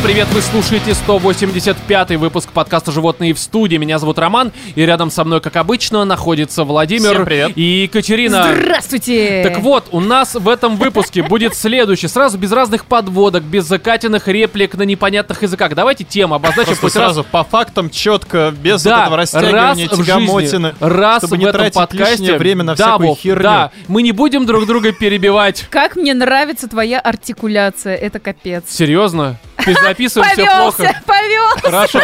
Всем привет, вы слушаете 185-й выпуск подкаста «Животные в студии». Меня зовут Роман, и рядом со мной, как обычно, находится Владимир Всем привет. и Екатерина. Здравствуйте! Так вот, у нас в этом выпуске будет следующее. Сразу без разных подводок, без закатенных реплик на непонятных языках. Давайте тему обозначим. Просто хоть раз- сразу по фактам четко, без Да, этого раз растягивания, в жизни, тягомотины, раз чтобы в не этом тратить подкасте лишнее время на да, всякую Вов, херню. Да, мы не будем друг друга перебивать. Как мне нравится твоя артикуляция, это капец. Серьезно? Ты записываем все плохо. Повелся, повелся. Хорошо.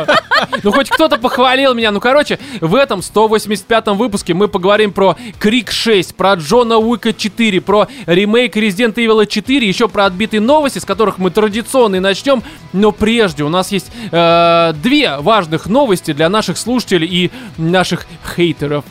Ну, хоть кто-то похвалил меня. Ну, короче, в этом 185-м выпуске мы поговорим про Крик 6, про Джона Уика 4, про ремейк Resident Evil 4, еще про отбитые новости, с которых мы традиционно и начнем. Но прежде у нас есть э, две важных новости для наших слушателей и наших хейтеров.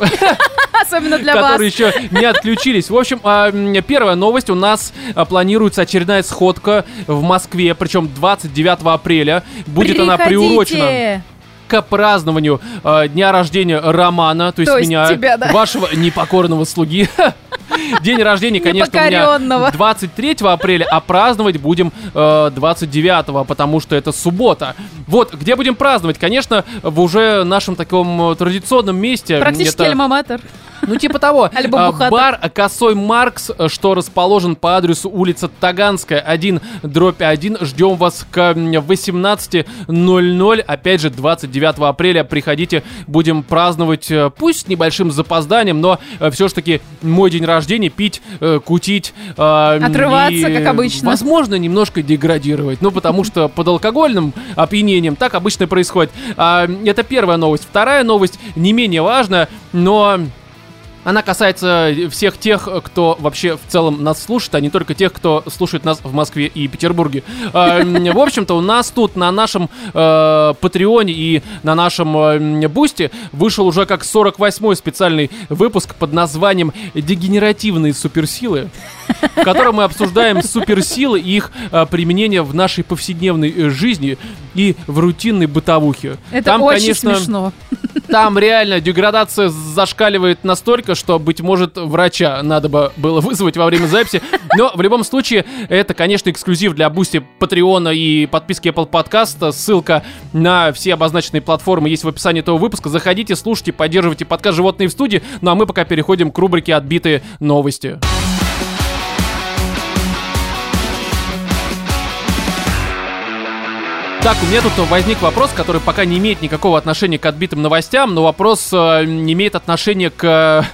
Особенно для вас. которые еще не отключились. В общем, а, первая новость. У нас а, планируется очередная сходка в Москве, причем 29 апреля. Будет она приурочена к празднованию э, дня рождения Романа, то есть, То есть меня, тебя, да. вашего непокорного слуги. День рождения, конечно, у меня Непокоренного. 23 апреля, а праздновать будем э, 29, потому что это суббота. Вот, где будем праздновать? Конечно, в уже нашем таком э, традиционном месте. Практически Это-. Ну, типа того. А. Бар Косой Маркс, э, что расположен по адресу улица Таганская, 1, дробь 1. Ждем вас к м, 18.00. Опять же, 29 апреля приходите, будем праздновать, э, пусть с небольшим запозданием, но все-таки мой день рождения, пить, э, кутить. э, Отрываться, как обычно. Возможно, немножко деградировать. Ну, потому что под алкогольным опьянением так обычно происходит. А, это первая новость. Вторая новость не менее важная, но она касается всех тех, кто вообще в целом нас слушает, а не только тех, кто слушает нас в Москве и Петербурге. М, В общем-то, у нас тут на нашем э, Патреоне и на нашем э, Бусте вышел уже как 48-й специальный выпуск под названием «Дегенеративные суперсилы», в котором мы обсуждаем суперсилы и их э, применение в нашей повседневной э, жизни и в рутинной бытовухе. Это Там, очень конечно, смешно. Там реально деградация зашкаливает настолько, что, быть может, врача надо бы было вызвать во время записи. Но в любом случае, это, конечно, эксклюзив для Бусти, Патреона и подписки Apple Podcast. Ссылка на все обозначенные платформы есть в описании этого выпуска. Заходите, слушайте, поддерживайте подкаст «Животные в студии». Ну а мы пока переходим к рубрике «Отбитые новости». Так, у меня тут возник вопрос, который пока не имеет никакого отношения к отбитым новостям, но вопрос э, имеет отношения к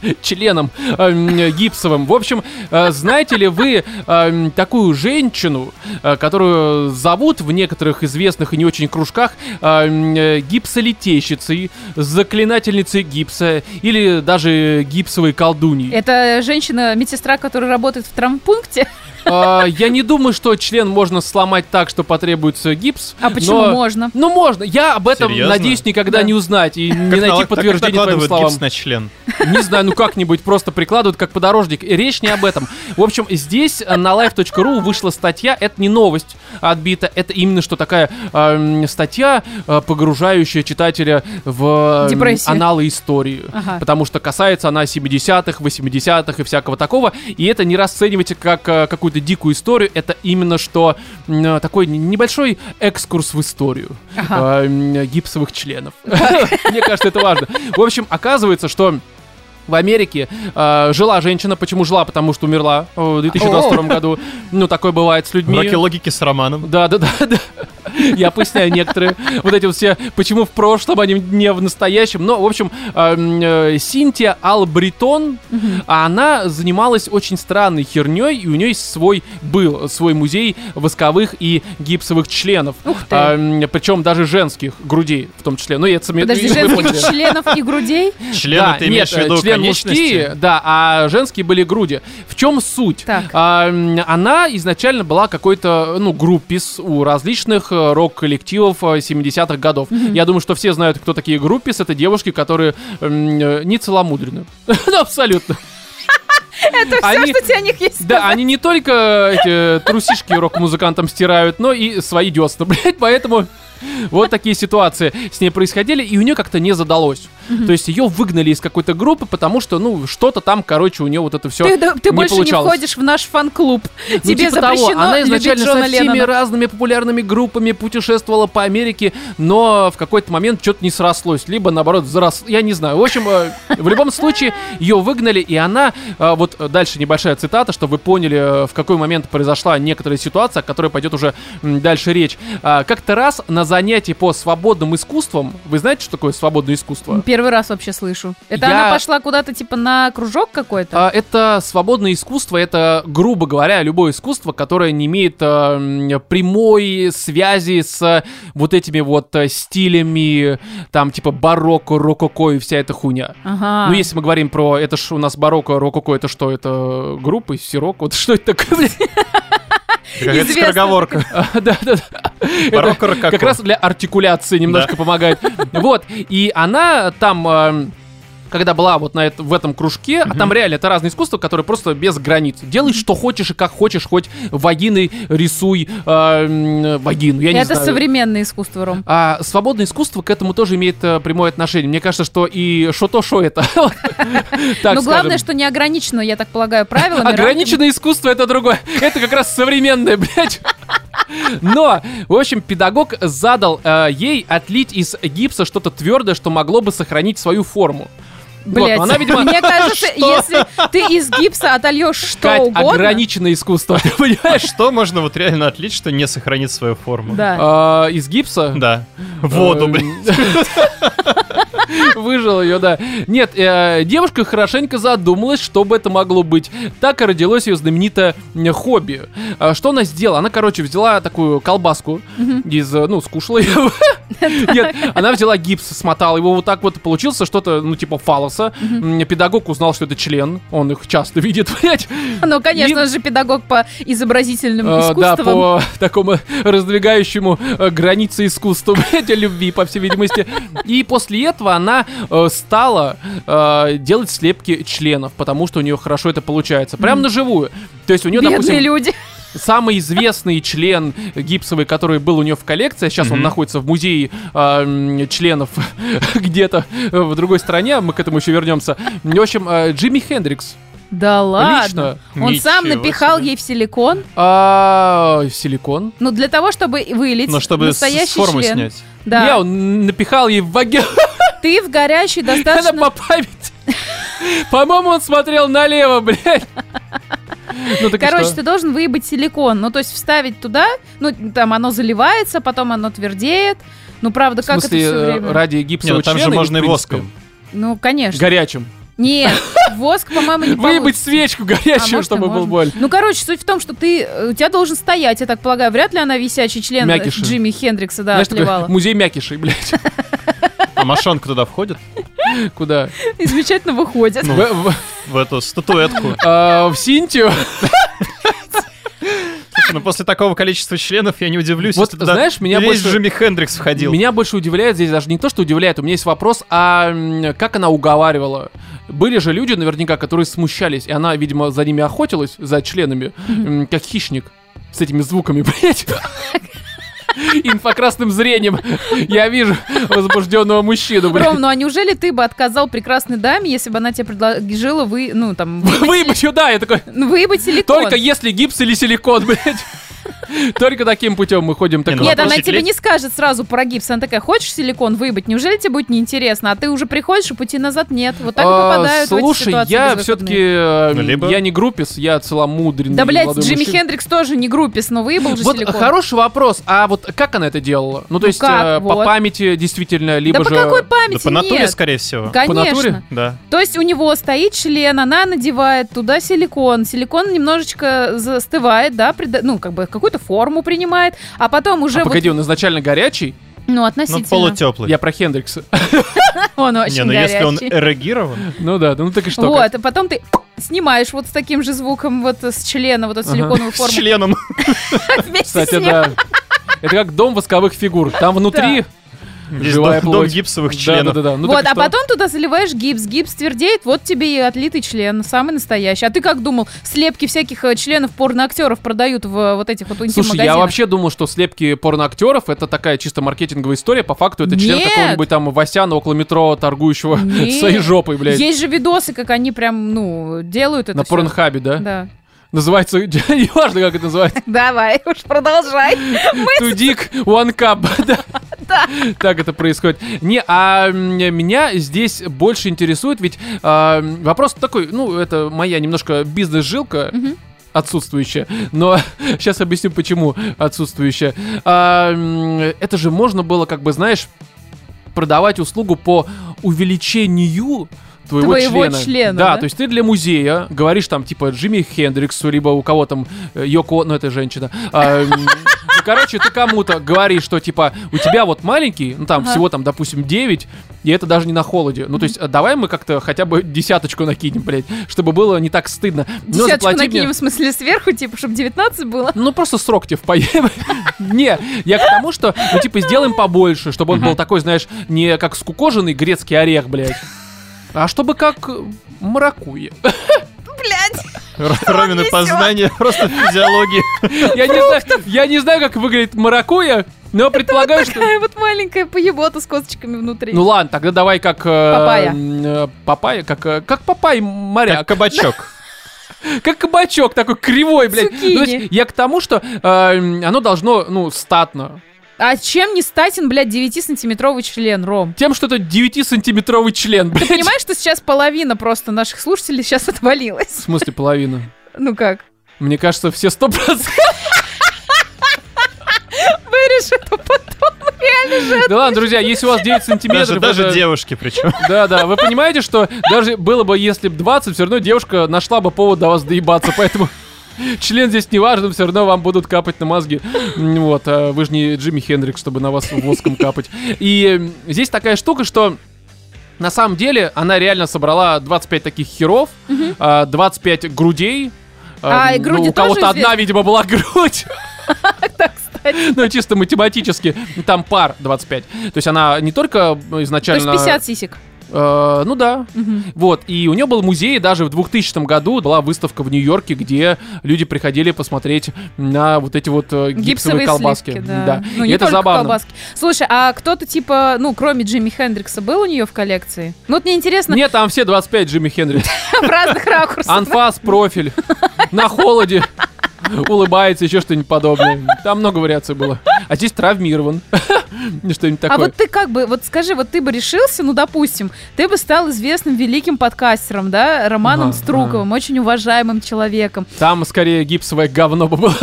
э, членам э, гипсовым. В общем, э, знаете ли вы э, такую женщину, э, которую зовут в некоторых известных и не очень кружках э, э, гипсолитейщицей, заклинательницей гипса или даже гипсовой колдуньей? Это женщина-медсестра, которая работает в травмпункте. А, Я не думаю, что член можно сломать так, что потребуется гипс. А почему но- можно? Ну, можно. Я об этом надеюсь никогда Да. не узнать и не найти подтверждение твоим словам. гипс на член. Не знаю, ну как-нибудь просто прикладывают как подорожник. И Речь не об этом. В общем, здесь на live.ru вышла статья. Это не новость отбита. Это именно что такая эм, статья, э, погружающая читателя в эм, аналы истории. Потому что касается она 70-х, 80-х и всякого такого. И это не расценивайте как э, какую-то дикую историю. Это именно что э, такой небольшой экскурс в историю Ага. э, гипсовых членов. Мне кажется, это важно. В общем, оказывается, что в Америке э, жила женщина. Почему жила? Потому что умерла в 2022 году. Ну, такое бывает с людьми. Уроки логики с Романом. Да, да, да, да. Я поясняю некоторые вот эти вот все, почему в прошлом, а не, в настоящем. Но, в общем, эм, э, Синтия Албритон, а она занималась очень странной херней, и у нее свой, был свой музей восковых и гипсовых членов. Ух ты. Эм, причем даже женских грудей в том числе. Ну, я это сами- Подожди, женских членов и грудей? Члены ты имеешь в виду член мужские, да, а женские были груди. В чем суть? Так. А, м, она изначально была какой-то, ну, группис у различных э, рок-коллективов э, 70-х годов. Я думаю, что все знают, кто такие группис. Это девушки, которые э, не целомудрены. Абсолютно. Это все, Они- что у тебя о них есть. Да, они не только эти трусишки рок-музыкантам стирают, но и свои десна, блядь, поэтому... Вот такие ситуации с ней происходили, и у нее как-то не задалось. То есть ее выгнали из какой-то группы, потому что, ну, что-то там, короче, у нее вот это все Ты, ты не больше получалось. не входишь в наш фан-клуб. Ну, Тебе типа того, запрещено она любить изначально со всеми Леннона. разными популярными группами путешествовала по Америке, но в какой-то момент что-то не срослось, либо наоборот зарос, я не знаю. В общем, э, в любом случае ее выгнали, и она, э, вот дальше небольшая цитата, чтобы вы поняли, э, в какой момент произошла некоторая ситуация, о которой пойдет уже дальше речь. А, Как-то раз на занятии по свободным искусствам, вы знаете, что такое свободное искусство? Первый раз вообще слышу. Это Я- она пошла куда-то типа на кружок какой-то? А, Это свободное искусство, это, грубо говоря, любое искусство, которое не имеет м, прямой связи с вот этими вот э, стилями, там, типа барокко, рококо и вся эта хуйня. Ага. Ну, если мы говорим про, это ж у нас барокко, рококо, это что, это группа, сирок, вот что это такое, Известно. скороговорка. А. Это Барокко рококо. Как раз для артикуляции немножко помогает. Вот, и она там... когда была вот на это, в этом кружке, а там реально это разные искусства, которые просто без границ. Делай, что хочешь и как хочешь, хоть вагиной рисуй э, вагину, я не Это знаю. современное искусство, Ром. А свободное искусство к этому тоже имеет э, прямое отношение. Мне кажется, что и что то, что это. Но главное, скажем. что не ограничено, я так полагаю, правилами. Ограниченное искусство это другое. Это как раз современное, блядь. Но, в общем, педагог задал э, ей отлить из гипса что-то твердое, что могло бы сохранить свою форму. Вот, Блять, она, видимо, мне кажется, если ты из гипса отольешь что Кать, угодно... ограниченное искусство, ты А понимаешь? что можно вот реально отлить, что не сохранит свою форму? Да. А, Из гипса? Да. Воду, Эм, блин. Выжил ее, да. Нет, э, девушка хорошенько задумалась, что бы это могло быть. Так и родилось ее знаменитое хобби. А, Что она сделала? Она, короче, взяла такую колбаску из, э, ну, скушала ее. Нет, она взяла гипс, смотала его вот так вот, получился что-то, ну, типа фалоса. М, Педагог узнал, что это член, он их часто видит, блядь. Ну, конечно, И- же педагог по изобразительным Э, Да, искусствам. по такому раздвигающему э, границы искусства, блядь, любви, по всей видимости. И после этого она э, стала э, делать слепки членов, потому что у нее хорошо это получается. Прям на живую. То есть у нее, Бедные допустим, люди. Самый известный член гипсовый, который был у нее в коллекции, а сейчас он Мгм. находится в музее э, членов где-то в другой стране, мы к этому еще вернемся. В общем, э, Джимми Хендрикс. Да ладно. Лично. Он сам Ничего напихал себе. ей в силикон. А, силикон. Ну, для того, чтобы вылить Но чтобы с- с настоящий формы член. снять. Да. Я он напихал ей в вагину. Ты в горячей Она достаточно... по памяти. По-моему, он смотрел налево, блядь. Ну Короче, ты должен выебать силикон. Ну, то есть вставить туда, ну, там оно заливается, потом оно твердеет. Ну, правда, как смысле, это все э, время? ради гипсового ну там члена же или, можно и воском. Ну, конечно. Горячим. Нет, воск, по-моему, не Выебать получится. свечку А горячую, может, и чтобы был боль. Ну, короче, суть в том, что ты, э, у тебя должен стоять, я так полагаю. Вряд ли она висячий член э, Мякиши. Джимми Хендрикса, да, Знаешь, такой отливала. музей мякишей, блядь. А мошонка туда входит? Куда? И замечательно выходит. Ну, В- в- В эту статуэтку. а, В Синтию. Слушай, ну после такого количества членов я не удивлюсь, Вот, если туда знаешь, меня весь больше- Джимми Хендрикс входил. Меня больше удивляет здесь даже не то, что удивляет, у меня есть вопрос, а как она уговаривала? Были же люди, наверняка, которые смущались, и она, видимо, за ними охотилась, за членами, как хищник, с этими звуками, блядь. Инфокрасным зрением я вижу возбужденного мужчину, блядь. Ром, ну а неужели ты бы отказал прекрасной даме, если бы она тебе предложила вы, ну, там, выебать, да, я такой, ну, выебать силикон? только если гипс или силикон, блядь. Только таким путем мы ходим. Так Не, ну Нет, она тебе не скажет сразу про гипс. Она такая, хочешь силикон выебать? Неужели тебе будет неинтересно? А ты уже приходишь, и пути назад нет. Вот так и А, попадают Слушай, я все-таки либо- я не группис, я целомудренный. Да, блядь, Джимми. Хендрикс тоже не группис, но выебал же Вот силикон. хороший вопрос. А вот как она это делала? Ну, то Ну есть э, по памяти действительно, либо да же... по какой Да памяти по натуре, скорее всего. По натуре? Конечно. Да. То есть у него стоит член, она надевает туда силикон. Силикон немножечко застывает, да, ну, как бы какую-то форму принимает, а потом уже А, вот, погоди, он изначально горячий? ну, Ну, относительно. полутеплый. Я про Хендрикса. Он очень Не, ну если он эрегирован, Ну да, ну так и что? Вот, а потом ты снимаешь вот с таким же звуком вот с члена, вот эту силиконовую с форму. членом. Вместе с Кстати, ним. да. Это как дом восковых фигур. Там внутри живая дом, дом плоть. гипсовых Да, членов. да, да, да. Ну, вот, а что? потом туда заливаешь гипс, гипс твердеет, вот тебе и отлитый член, самый настоящий. А ты как думал, слепки всяких э, членов порноактеров продают в э, вот этих вот Слушай, интим-магазинах? я вообще думал, что слепки порноактеров это такая чисто маркетинговая история. По факту это член Нет. какого-нибудь там Васяна около метро, торгующего Нет. своей жопой, блядь. Есть же видосы, как они прям, ну, делают это На порнхабе, да? Да. Называется, неважно, как это называется. Давай, уж продолжай. Dick, one cup. Да. Так это происходит. Не, а меня здесь больше интересует, ведь а, вопрос такой, ну, это моя немножко бизнес-жилка, отсутствующая, но сейчас объясню, почему отсутствующая. А, это же можно было, как бы, знаешь, продавать услугу по увеличению твоего Твоего члена. члена, да, да? то есть ты для музея говоришь там типа Джимми Хендриксу, либо у кого там э, Йоко, ну это женщина. А, ну, короче, ты кому-то говоришь, что типа у тебя вот маленький, ну там Ага. всего там, допустим, 9, и это даже не на холоде. Ну то есть а, давай мы как-то хотя бы десяточку накинем, блядь, чтобы было не так стыдно. Но Десяточку мне- накинем, в смысле, сверху, типа, чтобы 19 было. ну, просто срок тебе впаяем. Не, я к тому, что, ну, типа, сделаем побольше, чтобы он был такой, знаешь, не как скукоженный грецкий орех, блядь, а чтобы как маракуйя. Блядь. Ромины познания просто физиологии. Я не знаю, я не знаю, как выглядит маракуйя, но предполагаю, что... Такая вот маленькая поебота с косточками внутри. Ну ладно, тогда давай как... э, Папайя. э, Папайя, как, э, как папай Как моряк. кабачок. Как кабачок такой кривой, блядь. Цукини. Ну, есть я к тому, что э, оно должно, ну, статно. А чем не статен, блядь, 9-сантиметровый член, Ром? Тем, что это 9-сантиметровый член, Ты блядь. понимаешь, что сейчас половина просто наших слушателей сейчас В отвалилась? смысле половина? Ну как? Мне кажется, все сто процентов. Вырежь это потом, реально же. Да ладно, друзья, если у вас 9 Даже, сантиметров... даже это- девушки причем. Да, да, вы понимаете, что даже было бы, если бы 20, все равно девушка нашла бы повод до вас доебаться, поэтому... Член здесь не важен, все равно вам будут капать на мозги. Вот, а вы же не Джимми Хендрикс, чтобы на вас воском капать. И здесь такая штука, что на самом деле она реально собрала 25 таких херов, а, 25 грудей. А, и ну, груди у кого-то одна, видимо, была грудь. Ну, чисто математически. Там пар 25. То есть она не только То есть изначально... 50 сисек. Э, ну да. Мгм. Вот, и у нее был музей, даже в 2000 году была выставка в Нью-Йорке, где люди приходили посмотреть на вот эти вот э, гипсовые, Гипсовые колбаски. слепки, да. Ну, и не это только забавно. колбаски. Слушай, а кто-то типа, ну, кроме Джимми Хендрикса, был у нее в коллекции? Ну, вот мне интересно, Нет, там все 25 Джимми Хендрикс. в разных ракурсах. Анфас, профиль, на холоде, улыбается, еще что-нибудь подобное. Там много вариаций было. А здесь травмирован. Что-нибудь А такое. вот ты как бы, вот скажи, вот ты бы решился, ну, допустим, ты бы стал известным великим подкастером, да, Романом Ага, Струковым, очень уважаемым человеком. Там скорее гипсовое говно бы было.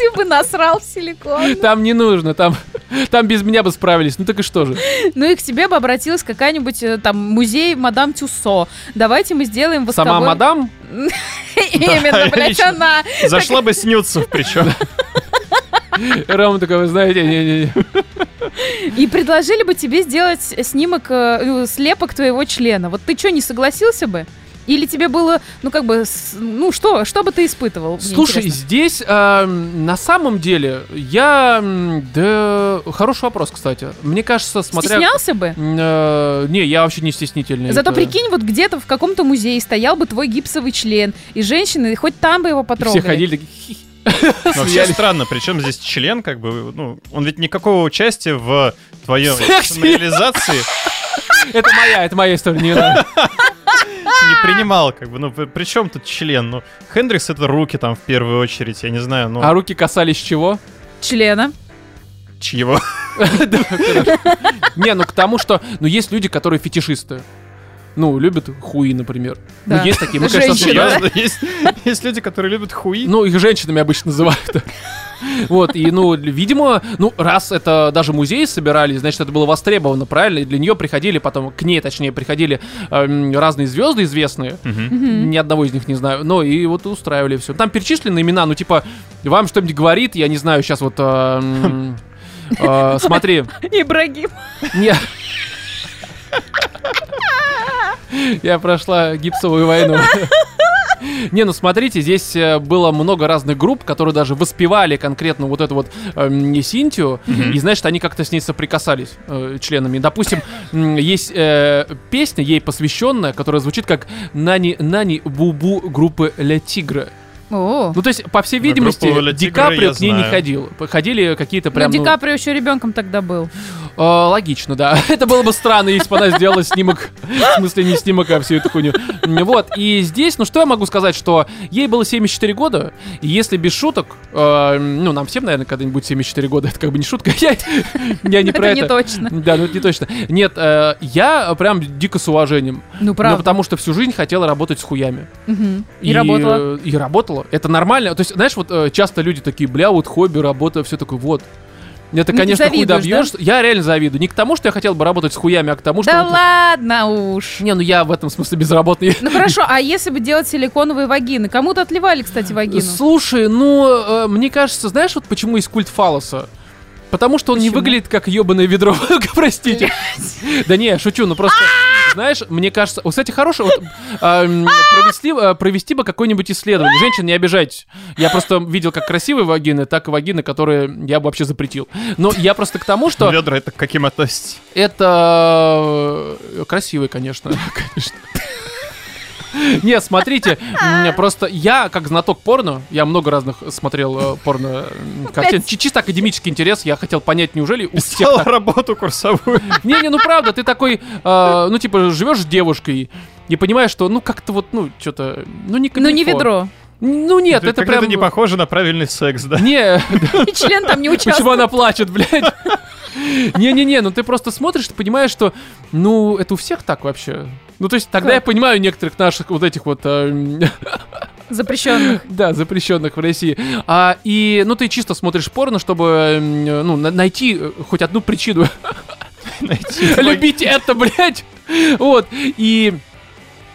Ты бы насрал в силикон. Там не нужно, там, там без меня бы справились. Ну так и что же? Ну и к тебе бы обратилась какая-нибудь э, там музей Мадам Тюссо. Давайте мы сделаем восковой... Сама мадам? Именно, блядь, она. Зашла бы снються причем. Рома такой, вы знаете, не-не-не. И предложили бы тебе сделать снимок, э, ну, слепок твоего члена. Вот ты что, не согласился бы? Или тебе было, ну как бы, ну что, что бы ты испытывал? Слушай, интересно. здесь эм, на самом деле я... Да, хороший вопрос, кстати. Мне кажется, смотря... стеснялся бы? Э, не, я вообще не стеснительный. Зато Это- прикинь, вот где-то в каком-то музее стоял бы твой гипсовый член, и женщины хоть там бы его потрогали. Все ходили такие... Вообще странно, причем здесь член, как бы, ну, он ведь никакого участия в твоем реализации Это моя, это моя история. не надо. не принимал, как бы, ну, при чем тут член? Ну, Хендрикс это руки там в первую очередь, я не знаю, ну, А руки касались чего? Члена. чьего? Не, ну к тому, что... Ну, есть люди, которые фетишисты. Ну, любят хуи, например. Да. Ну, есть такие. Мы, конечно. Серьезно? Есть, есть люди, которые любят хуи? Ну, их женщинами обычно называют. Вот, и, ну, видимо, ну, раз это даже музеи собирали, значит, это было востребовано, правильно? И для нее приходили потом, к ней, точнее, приходили эм, разные звезды известные. Мгм. Мгм. Ни одного из них не знаю. Но и вот устраивали все. Там перечислены имена, ну, типа, вам что-нибудь говорит, я не знаю, сейчас вот... эм, э, Смотри, Ибрагим. не... Я прошла гипсовую войну. Не, ну смотрите, здесь э, было много разных групп, которые даже воспевали конкретно вот эту вот эм, Синтию, Мгм. и значит, они как-то с ней соприкасались э, членами. Допустим, есть э, песня ей посвященная, которая звучит как Нани Нани Бубу группы Ля Тигра. О. Ну, то есть, по всей Ну, видимости, «Ля Ди Тигра» Каприо к ней не знаю. ходил. Ходили какие-то Ну, прям... Ди ну, Каприо еще ребенком тогда был. э, логично, да. Это было бы странно, если бы она сделала снимок. В смысле, не снимок, а всю эту хуйню. Вот. И здесь, ну что я могу сказать, что ей было 74 года, и если без шуток, э, ну, нам всем, наверное, когда-нибудь 74 года, это как бы не шутка. Я, я не про Это это. не точно. Да, ну это не точно. Нет, э, я прям дико с уважением. Ну, Ну, правда. потому что всю жизнь хотела работать с хуями. И работала. И работала. Это нормально. То есть, знаешь, вот э, часто люди такие, бля, вот хобби, работа, все такое, вот. Это, Ну, конечно, хуй добьешь. Я реально завидую. Не к тому, что я хотел бы работать с хуями, а к тому, что... Да вот- ладно уж. Не, ну я в этом смысле безработный. Ну хорошо, а если бы делать силиконовые вагины? Кому-то отливали, кстати, вагину. Слушай, ну, э, мне кажется, знаешь, вот почему есть культ фалоса? Потому что он не Почему? выглядит как ебаное ведро, простите. Да не, шучу, ну просто, знаешь, мне кажется, вот, кстати, хорошее, вот, м, провести, а, провести бы какое-нибудь исследование. Женщин, не обижайтесь. Я просто видел как красивые вагины, так и вагины, которые я бы вообще запретил. Но я просто к тому, что Ведра это к каким относитесь? это э, красивые, конечно, конечно. Не, смотрите, м, просто я, как знаток порно, я много разных смотрел э, порно картин. Чи- Чисто академический интерес, я хотел понять, неужели у всех так? работу курсовую. Не-не, ну правда, ты такой, э, ну типа, живешь с девушкой и понимаешь, что, ну как-то вот, ну, что-то, ну не Ну не ведро. Ну нет, это Как-то прям... не похоже на правильный секс, да? Не, И член там не Почему участвовал. она плачет, блядь? Не-не-не, ну ты просто смотришь, ты понимаешь, что, ну, это у всех так вообще. Ну, то есть тогда Как? я понимаю некоторых наших вот этих вот, эм, Запрещенных. да, запрещенных в России. А, и, ну, ты чисто смотришь порно, чтобы, эм, ну, на- найти э, хоть одну причину любить это, блядь. Вот, и...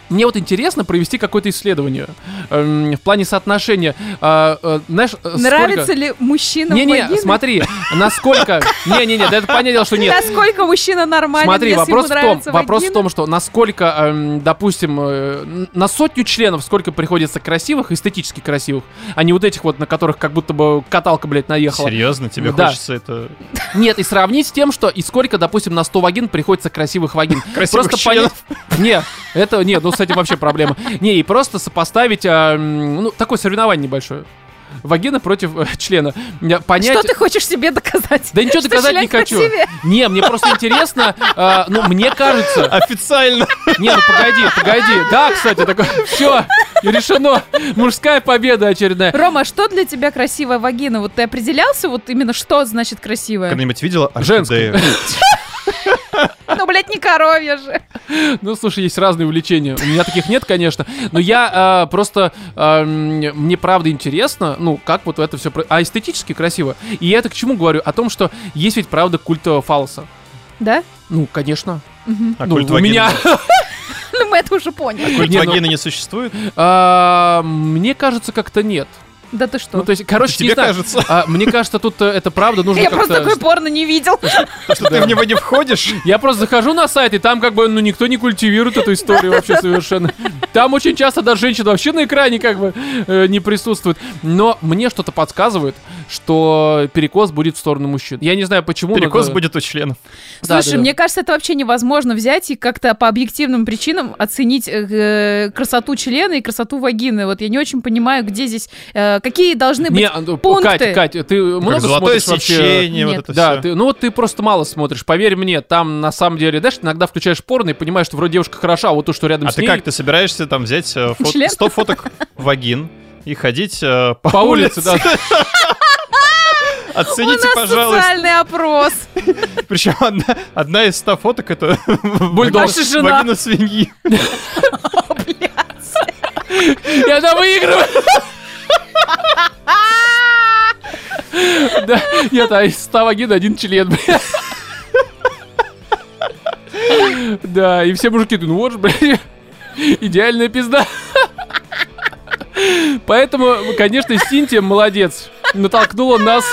Мне вот интересно провести какое-то исследование эм, в плане соотношения. а, э, знаешь, э, сколько- Нравится ли мужчинам Не-не, вагины? смотри, насколько... Не-не-не, да это понятное дело, что нет. Насколько мужчина нормален, Смотри, если вопрос в том, вопрос в том, что насколько, эм, допустим, э, на сотню членов сколько приходится красивых, эстетически красивых, а не вот этих вот, на которых как будто бы каталка, блядь, наехала. Серьезно, тебе Да. хочется это... Нет, и сравнить с тем, что и сколько, допустим, на 100 вагин приходится красивых вагин. Красивых Просто членов. понять... Нет, это нет, ну с этим вообще проблема. Не, и просто сопоставить, а, ну, такое соревнование небольшое. Вагина против э, члена. Понять... Что ты хочешь себе доказать? Да ничего Что доказать член не хочу. красивее? Не, мне просто интересно, а, ну, мне кажется... Официально. Не, ну погоди, погоди. Да, кстати, такое, все, решено. Мужская победа очередная. Рома, а что для тебя красивая вагина? Вот ты определялся, вот именно что значит красивая? Когда-нибудь видела Женскую. Ну, блядь, не коровья же. Ну, слушай, есть разные увлечения. У меня таких нет, конечно. Но я а, просто... а, мне правда интересно, ну, как вот это все... А эстетически красиво. И я это к чему говорю? О том, что есть ведь правда культ э, фалоса. Да? Ну, конечно. А ну, культ у меня... Ну, мы это уже поняли. Культ Не, ну- вагины не существует? а, Мне кажется, как-то нет. Да ты что? Ну, то есть, короче, не Тебе знаю. кажется, А, мне кажется, тут э, это правда нужно Я просто такое порно не видел. что ты в него не входишь? Я просто захожу на сайт, и там как бы, ну, никто не культивирует эту историю вообще совершенно. Там очень часто даже женщина вообще на экране как бы э, не присутствует. Но мне что-то подсказывает, что перекос будет в сторону мужчин. Я не знаю почему. Перекос это- будет у членов. Да, Слушай, мне кажется, это вообще невозможно взять и как-то по объективным причинам оценить э, красоту члена и красоту вагины. Вот я не очень понимаю, где здесь, какие должны быть Не, а, ну, пункты. Кать, Кать, ты много Как золотое смотришь вообще? сечение, вот Нет. это Да, все. ты, ну вот ты просто мало смотришь, поверь мне, там на самом деле, знаешь, иногда включаешь порно и понимаешь, что вроде девушка хороша, а вот то, что рядом А с ты ней... как, ты собираешься там взять э, фот- Член? 100 фоток вагин и ходить э, по, По улице, да. У Оцените, нас пожалуйста. социальный опрос. Причем одна, одна из 100 фоток это Бульдог. Вагина свиньи. И она выигрывает. Да, нет, а из 100 вагин один член, бля. Да, и все мужики, ну вот же, бля, идеальная пизда. Поэтому, конечно, Синтия молодец. Натолкнула нас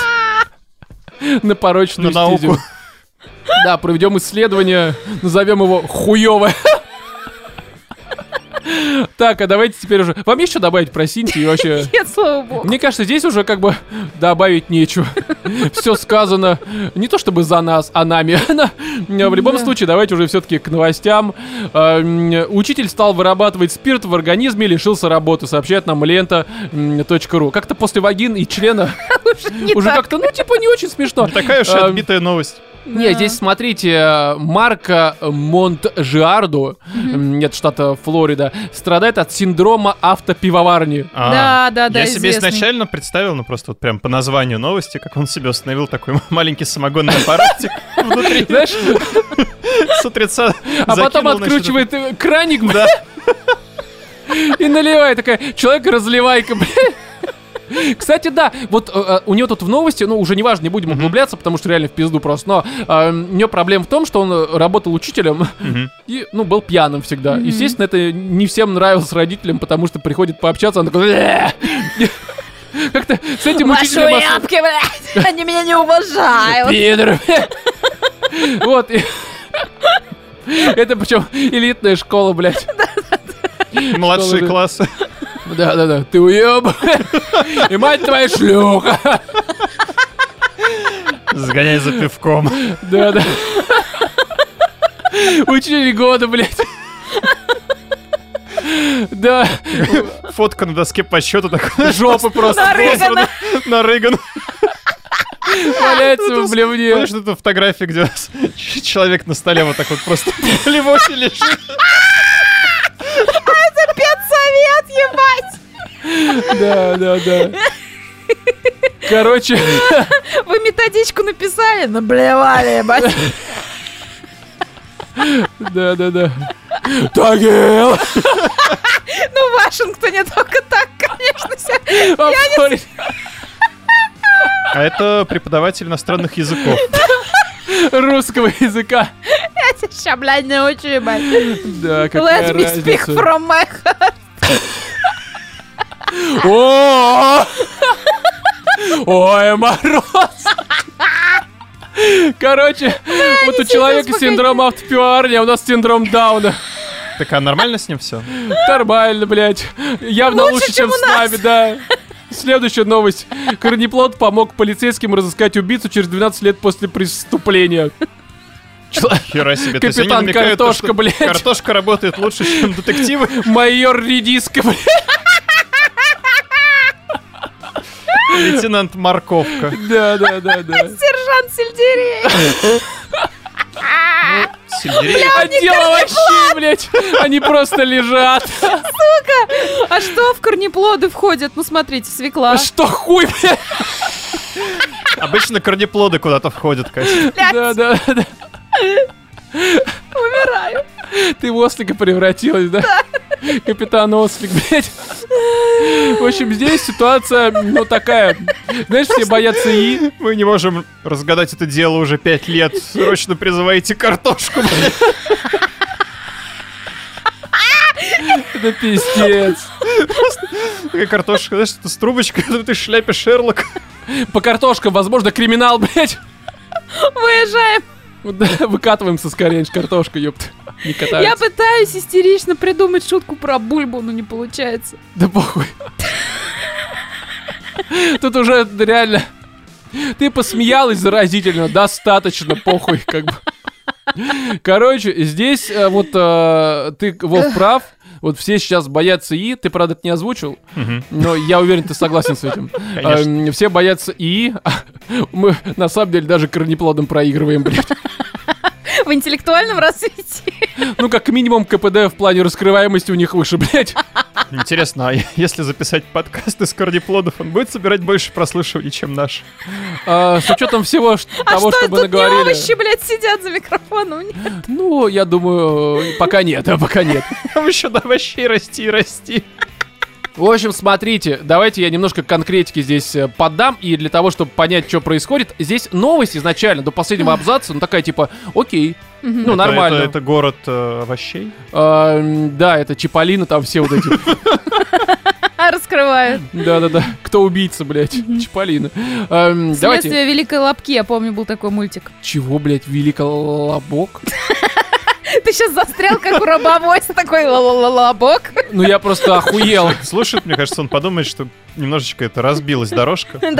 на порочную На науку. стезю. Да, проведем исследование, назовем его хуёвое. Так, а давайте теперь уже... Вам есть что добавить про Синти и вообще... Нет, слава богу. Мне кажется, здесь уже как бы добавить нечего. Все сказано не то чтобы за нас, а нами. Но В любом случае, давайте уже все-таки к новостям. М, Учитель стал вырабатывать спирт в организме и лишился работы, сообщает нам лента.ру. Как-то после вагин и члена Уже как-то, ну, типа, не очень смешно. Такая уж А, отбитая новость. Не, Да. здесь смотрите, Марко Монтжиардо, м, это штата Флорида, страдает от синдрома автопивоварни. А, Да, да, да, Я себе известный. изначально представил, ну просто вот прям по названию новости, как он себе установил такой маленький самогонный аппаратик внутри Знаешь, с утреца. а потом откручивает э, краник, Да. и наливает. Такая, человек разливайка, бля. Кстати, да, вот э, э, у нее тут в новости, ну, уже неважно, не будем углубляться, потому что реально в пизду просто, но э, у нее проблема в том, что он работал учителем и, ну, был пьяным всегда. Естественно, это не всем нравилось родителям, потому что приходит пообщаться, он такой... Как-то с этим Ваши учителем... ос- уябки, блядь, они меня не уважают. Пидор. Вот. Это причем элитная школа, блядь. Младшие классы. Да-да-да, ты уеб. И мать твоя шлюха. Сгоняй за пивком. Да-да. Учитель года, блядь. Да, Фотка на доске по счету такой. жопы просто Нарыгано. Нарыган. валяется в блевне. Помнишь эту фотографию, где у нас ч- человек на столе вот так вот просто плевоте лежит? Педсовет, ебать. Да, да, да. Короче, Вы методичку написали? Наблевали, ебать. да, да, да. Тагил! Ну, в Вашингтоне только так, конечно, всё. Обходит. А это преподаватель иностранных языков. русского языка. Я тебя блядь, научу, ебать. Да, какая Let me speak from my heart. О! Ой, мороз! Короче, вот у человека синдром автопиварни, а у нас синдром Дауна. Так, а нормально с ним все? Нормально, блядь. Явно Лучше, чем с нами, да. Следующая новость. Корнеплод помог полицейским разыскать убийцу через 12 лет после преступления. Хера себе. Капитан Картошка, что блядь. Картошка работает лучше, чем детективы. Майор Редиска, блядь. Лейтенант Морковка. Да, да, да, да. Сержант Сельдерей. Сельдерей. А дело вообще, блядь, они просто лежат. А что в корнеплоды входят? Ну, смотрите, свекла. Что хуй, блядь? Обычно корнеплоды куда-то входят, Катя. Да, да, да. Умираю. Ты в ослика превратилась, да? Капитан Ослик, блядь. В общем, здесь ситуация, ну, такая. Знаешь, все боятся И. Мы не можем разгадать это дело уже пять лет. Срочно призывайте картошку. блядь. Это пиздец. Такая картошка, знаешь, это с трубочкой, в этой шляпе Шерлок. По картошкам, возможно, криминал, блядь. Выезжаем. Вот, да, Выкатываемся скорее, картошка, ёпт. Не Я катаются. пытаюсь истерично придумать шутку про бульбу, но не получается. Да похуй. Тут уже реально... Ты посмеялась заразительно, достаточно, похуй, как бы. Короче, здесь э, вот э, ты, Вов, прав. Вот все сейчас боятся И, ты, правда, это не озвучил, Мгм, но я уверен, ты согласен с этим. Конечно. Эм, Все боятся И, мы на самом деле даже корнеплодом проигрываем, блядь. В интеллектуальном развитии. Ну, как минимум, КПД в плане раскрываемости у них выше, блядь. Интересно, а если записать подкаст из корнеплодов, он будет собирать больше прослушиваний, чем наш? А, С учетом всего ш- А того, что что мы тут не наговорили. овощи, блядь, сидят за микрофоном? Нет. Ну, я думаю, пока нет, а пока нет. Там еще до овощей расти и расти. В общем, смотрите, давайте я немножко конкретики здесь э, подам, и для того, чтобы понять, что происходит, здесь новость изначально, до последнего абзаца, ну такая типа, окей, ну Это- нормально. Это, это город э, овощей? А, да, это Чиполлино, там все вот эти, Раскрывают. да-да-да, кто убийца, блядь, Чиполлино. А, Давайте, Следствие Великой Лапки, я помню, был такой мультик. чего, блядь, великолобок? Ты сейчас застрял, как у рабовойс, такой ла-ла-ла-бок. Ну я просто охуел. Слушает, мне кажется, он подумает, что немножечко это разбилась дорожка.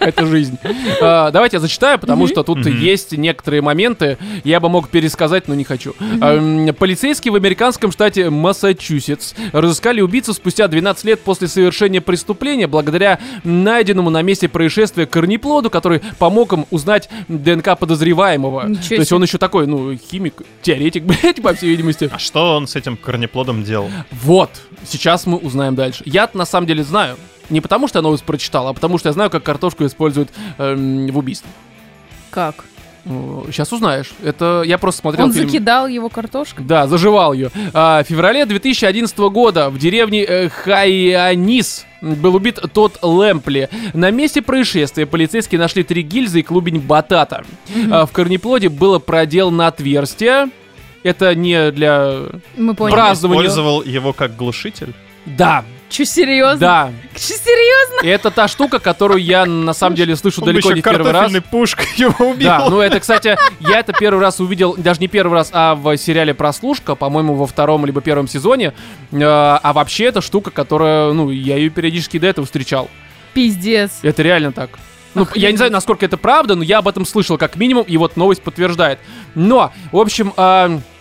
Это жизнь. А, Давайте я зачитаю, потому что тут есть некоторые моменты. Я бы мог пересказать, но не хочу. Ам, Полицейские в американском штате Массачусетс разыскали убийцу спустя 12 лет после совершения преступления благодаря найденному на месте происшествия корнеплоду, который помог им узнать ДНК подозреваемого. Ничего То есть он еще такой, ну, химик, теоретик, блядь, по всей видимости. А что он с этим корнеплодом делал? Вот, сейчас мы узнаем дальше. Я на самом деле знаю. Не потому, что я новость прочитал, а потому что я знаю, как картошку используют эм, в убийстве. Как? Сейчас узнаешь. Это я просто смотрел Он фильм. закидал его картошкой? Да, заживал ее. А, в феврале 2011 года в деревне э, Хайанис был убит тот Лэмпли. На месте происшествия полицейские нашли три гильзы и клубень батата. А, в корнеплоде было проделано отверстие. Это не для... Мы поняли. Брас- Празднование. Использовал его как глушитель? Да, Че, серьезно? да. Че, серьезно? И это та штука, которую я на самом деле слышу Он далеко еще не первый раз. пушкой его убил. Да, ну это, кстати, я это первый раз увидел, даже не первый раз, а в сериале «Прослушка», по-моему, во втором либо первом сезоне. Э, А вообще это штука, которая, ну, я ее периодически до этого встречал. Пиздец. Это реально так. Ну, я не знаю, насколько это правда, но я об этом слышал как минимум, и вот новость подтверждает. Но, в общем, а, в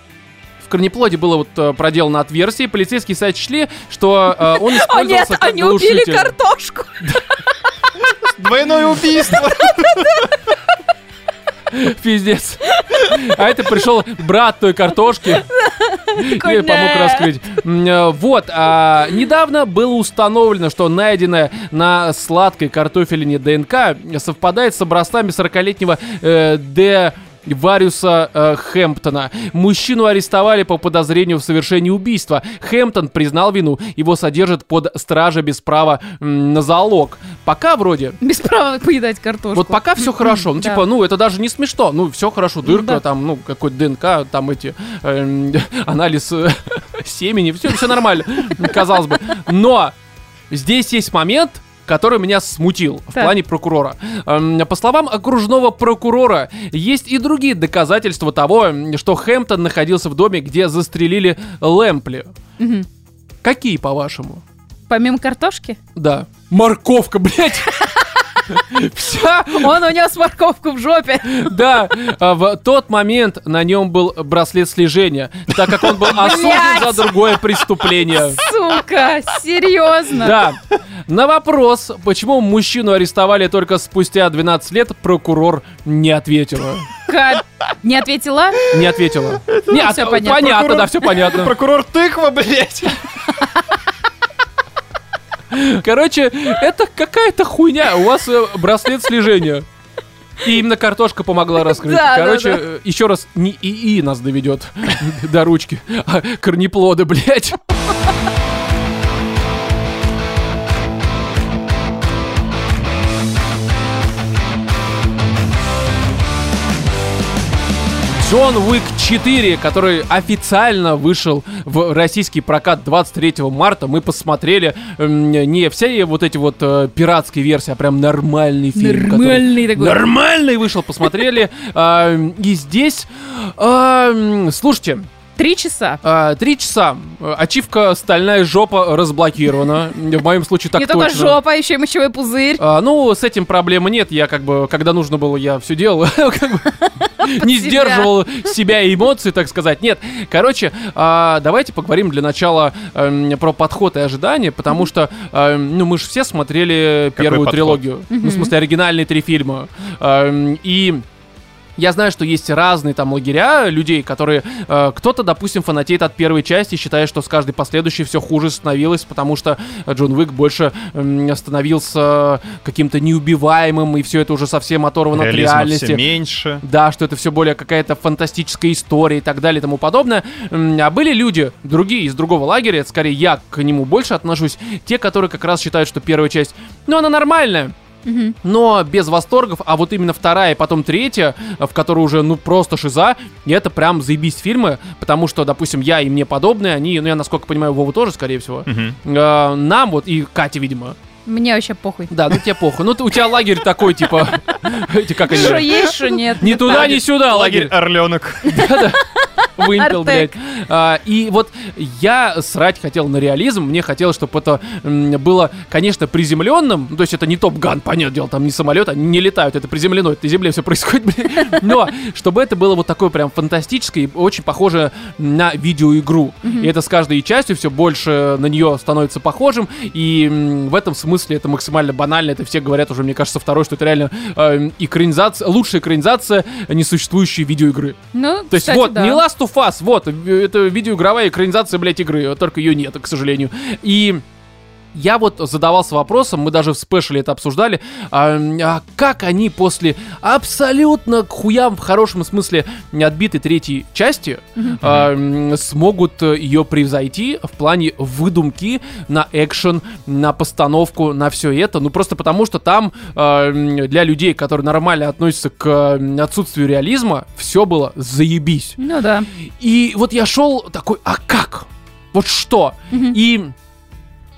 корнеплоде было вот э, проделано отверстие, полицейские сочли, что э, он О использовался нет, как они убили картошку. Двойное убийство. Пиздец. А это пришел брат той картошки и помог раскрыть. Э, Вот, а, недавно было установлено, что найденная на сладкой картофелине ДНК совпадает с образцами 40-летнего э, Д. Вариуса э, Хэмптона. Мужчину арестовали по подозрению в совершении убийства. Хэмптон признал вину. Его содержат под стражей без права м, на залог. Пока вроде Без права поедать картошку. вот пока все хорошо. Ну, Да. типа, ну, это даже не смешно. Ну, все хорошо. Дырка, да. там, ну, какой-то ДНК, там эти эм, анализ э, семени. Все, все нормально, казалось бы. Но здесь есть момент, который меня смутил в Так. плане прокурора. Эм, По словам окружного прокурора, есть и другие доказательства того, что Хэмптон находился в доме, где застрелили Лэмпли. Мгм. Какие, по-вашему? Помимо картошки? Да. Морковка, блядь! Вся Он унес морковку в жопе. Да, а, в тот момент на нем был браслет слежения, так как он был осужден за другое преступление. Сука, серьезно. Да. На вопрос, почему мужчину арестовали только спустя 12 лет, прокурор не ответила. Не ответила? Не ответила. Не, всё а- понятно. понятно, да, все понятно. Прокурор тыква, блядь. Короче, это какая-то хуйня. У вас э, браслет слежения. И именно картошка помогла раскрыть. Да, да, Короче, да. э, еще раз, не ИИ нас доведет до ручки, а корнеплоды, блядь. Джон Уик 4, который официально вышел в российский прокат 23 марта, мы посмотрели м, не все вот эти вот э, пиратские версии, а прям нормальный фильм. который- Нормальный такой. Нормальный вышел, посмотрели. А, И здесь, слушайте, Три часа. а, три часа. Ачивка «Стальная жопа» разблокирована. В моем случае так Не точно. только жопа, еще и мочевой пузырь. А, ну, с этим проблемы нет. Я как бы, когда нужно было, я все делал. Не сдерживал себя и эмоции, так сказать. Нет. Короче, а, давайте поговорим для начала эм, про подход и ожидания, потому что, эм, ну, мы же все смотрели первую трилогию. Ну, в смысле, оригинальные три фильма. Эм, И я знаю, что есть разные там лагеря людей, которые... э, кто-то, допустим, фанатеет от первой части, считая, что с каждой последующей все хуже становилось, потому что Джон Уик больше м, становился каким-то неубиваемым, и все это уже совсем оторвано от Реализма реальности. все меньше. Да, что это все более какая-то фантастическая история и так далее и тому подобное. А были люди, другие, из другого лагеря, это скорее я к нему больше отношусь, те, которые как раз считают, что первая часть, ну, она нормальная, Но без восторгов, а вот именно вторая и потом третья, в которой уже, ну, просто шиза, и это прям заебись фильмы, потому что, допустим, я и мне подобные, они, ну, я, насколько понимаю, Вову тоже, скорее всего, э, нам вот, и Катя, видимо, Мне вообще похуй. да, ну тебе похуй, ну, ты- у тебя лагерь такой, типа, эти, как они, Что есть, что нет. ни туда, ни сюда Лагерь лагерь, Орленок. Вымпел, блядь. А, И вот я срать хотел на реализм, мне хотелось, чтобы это было, конечно, приземленным, ну, то есть это не Топ-Ган, понятное дело, там не самолет, они не летают, это приземлено, это на земле все происходит, блин. но чтобы это было вот такое прям фантастическое и очень похоже на видеоигру. И это с каждой частью все больше на нее становится похожим, и в этом смысле это максимально банально, это все говорят уже, мне кажется, второй, что это реально э, экранизация, лучшая экранизация несуществующей видеоигры. Ну, То есть вот, да. не Last of Us, вот, э, это видеоигровая экранизация, блядь, игры, только ее нет, к сожалению. И я вот задавался вопросом, мы даже в спешле это обсуждали, а, а как они после абсолютно к хуям в хорошем смысле отбитой третьей части а, смогут ее превзойти в плане выдумки на экшен, на постановку, на все это. Ну просто потому, что там а, для людей, которые нормально относятся к отсутствию реализма, все было заебись. Ну да. И вот я шел такой, а как? Вот что? Мгм. И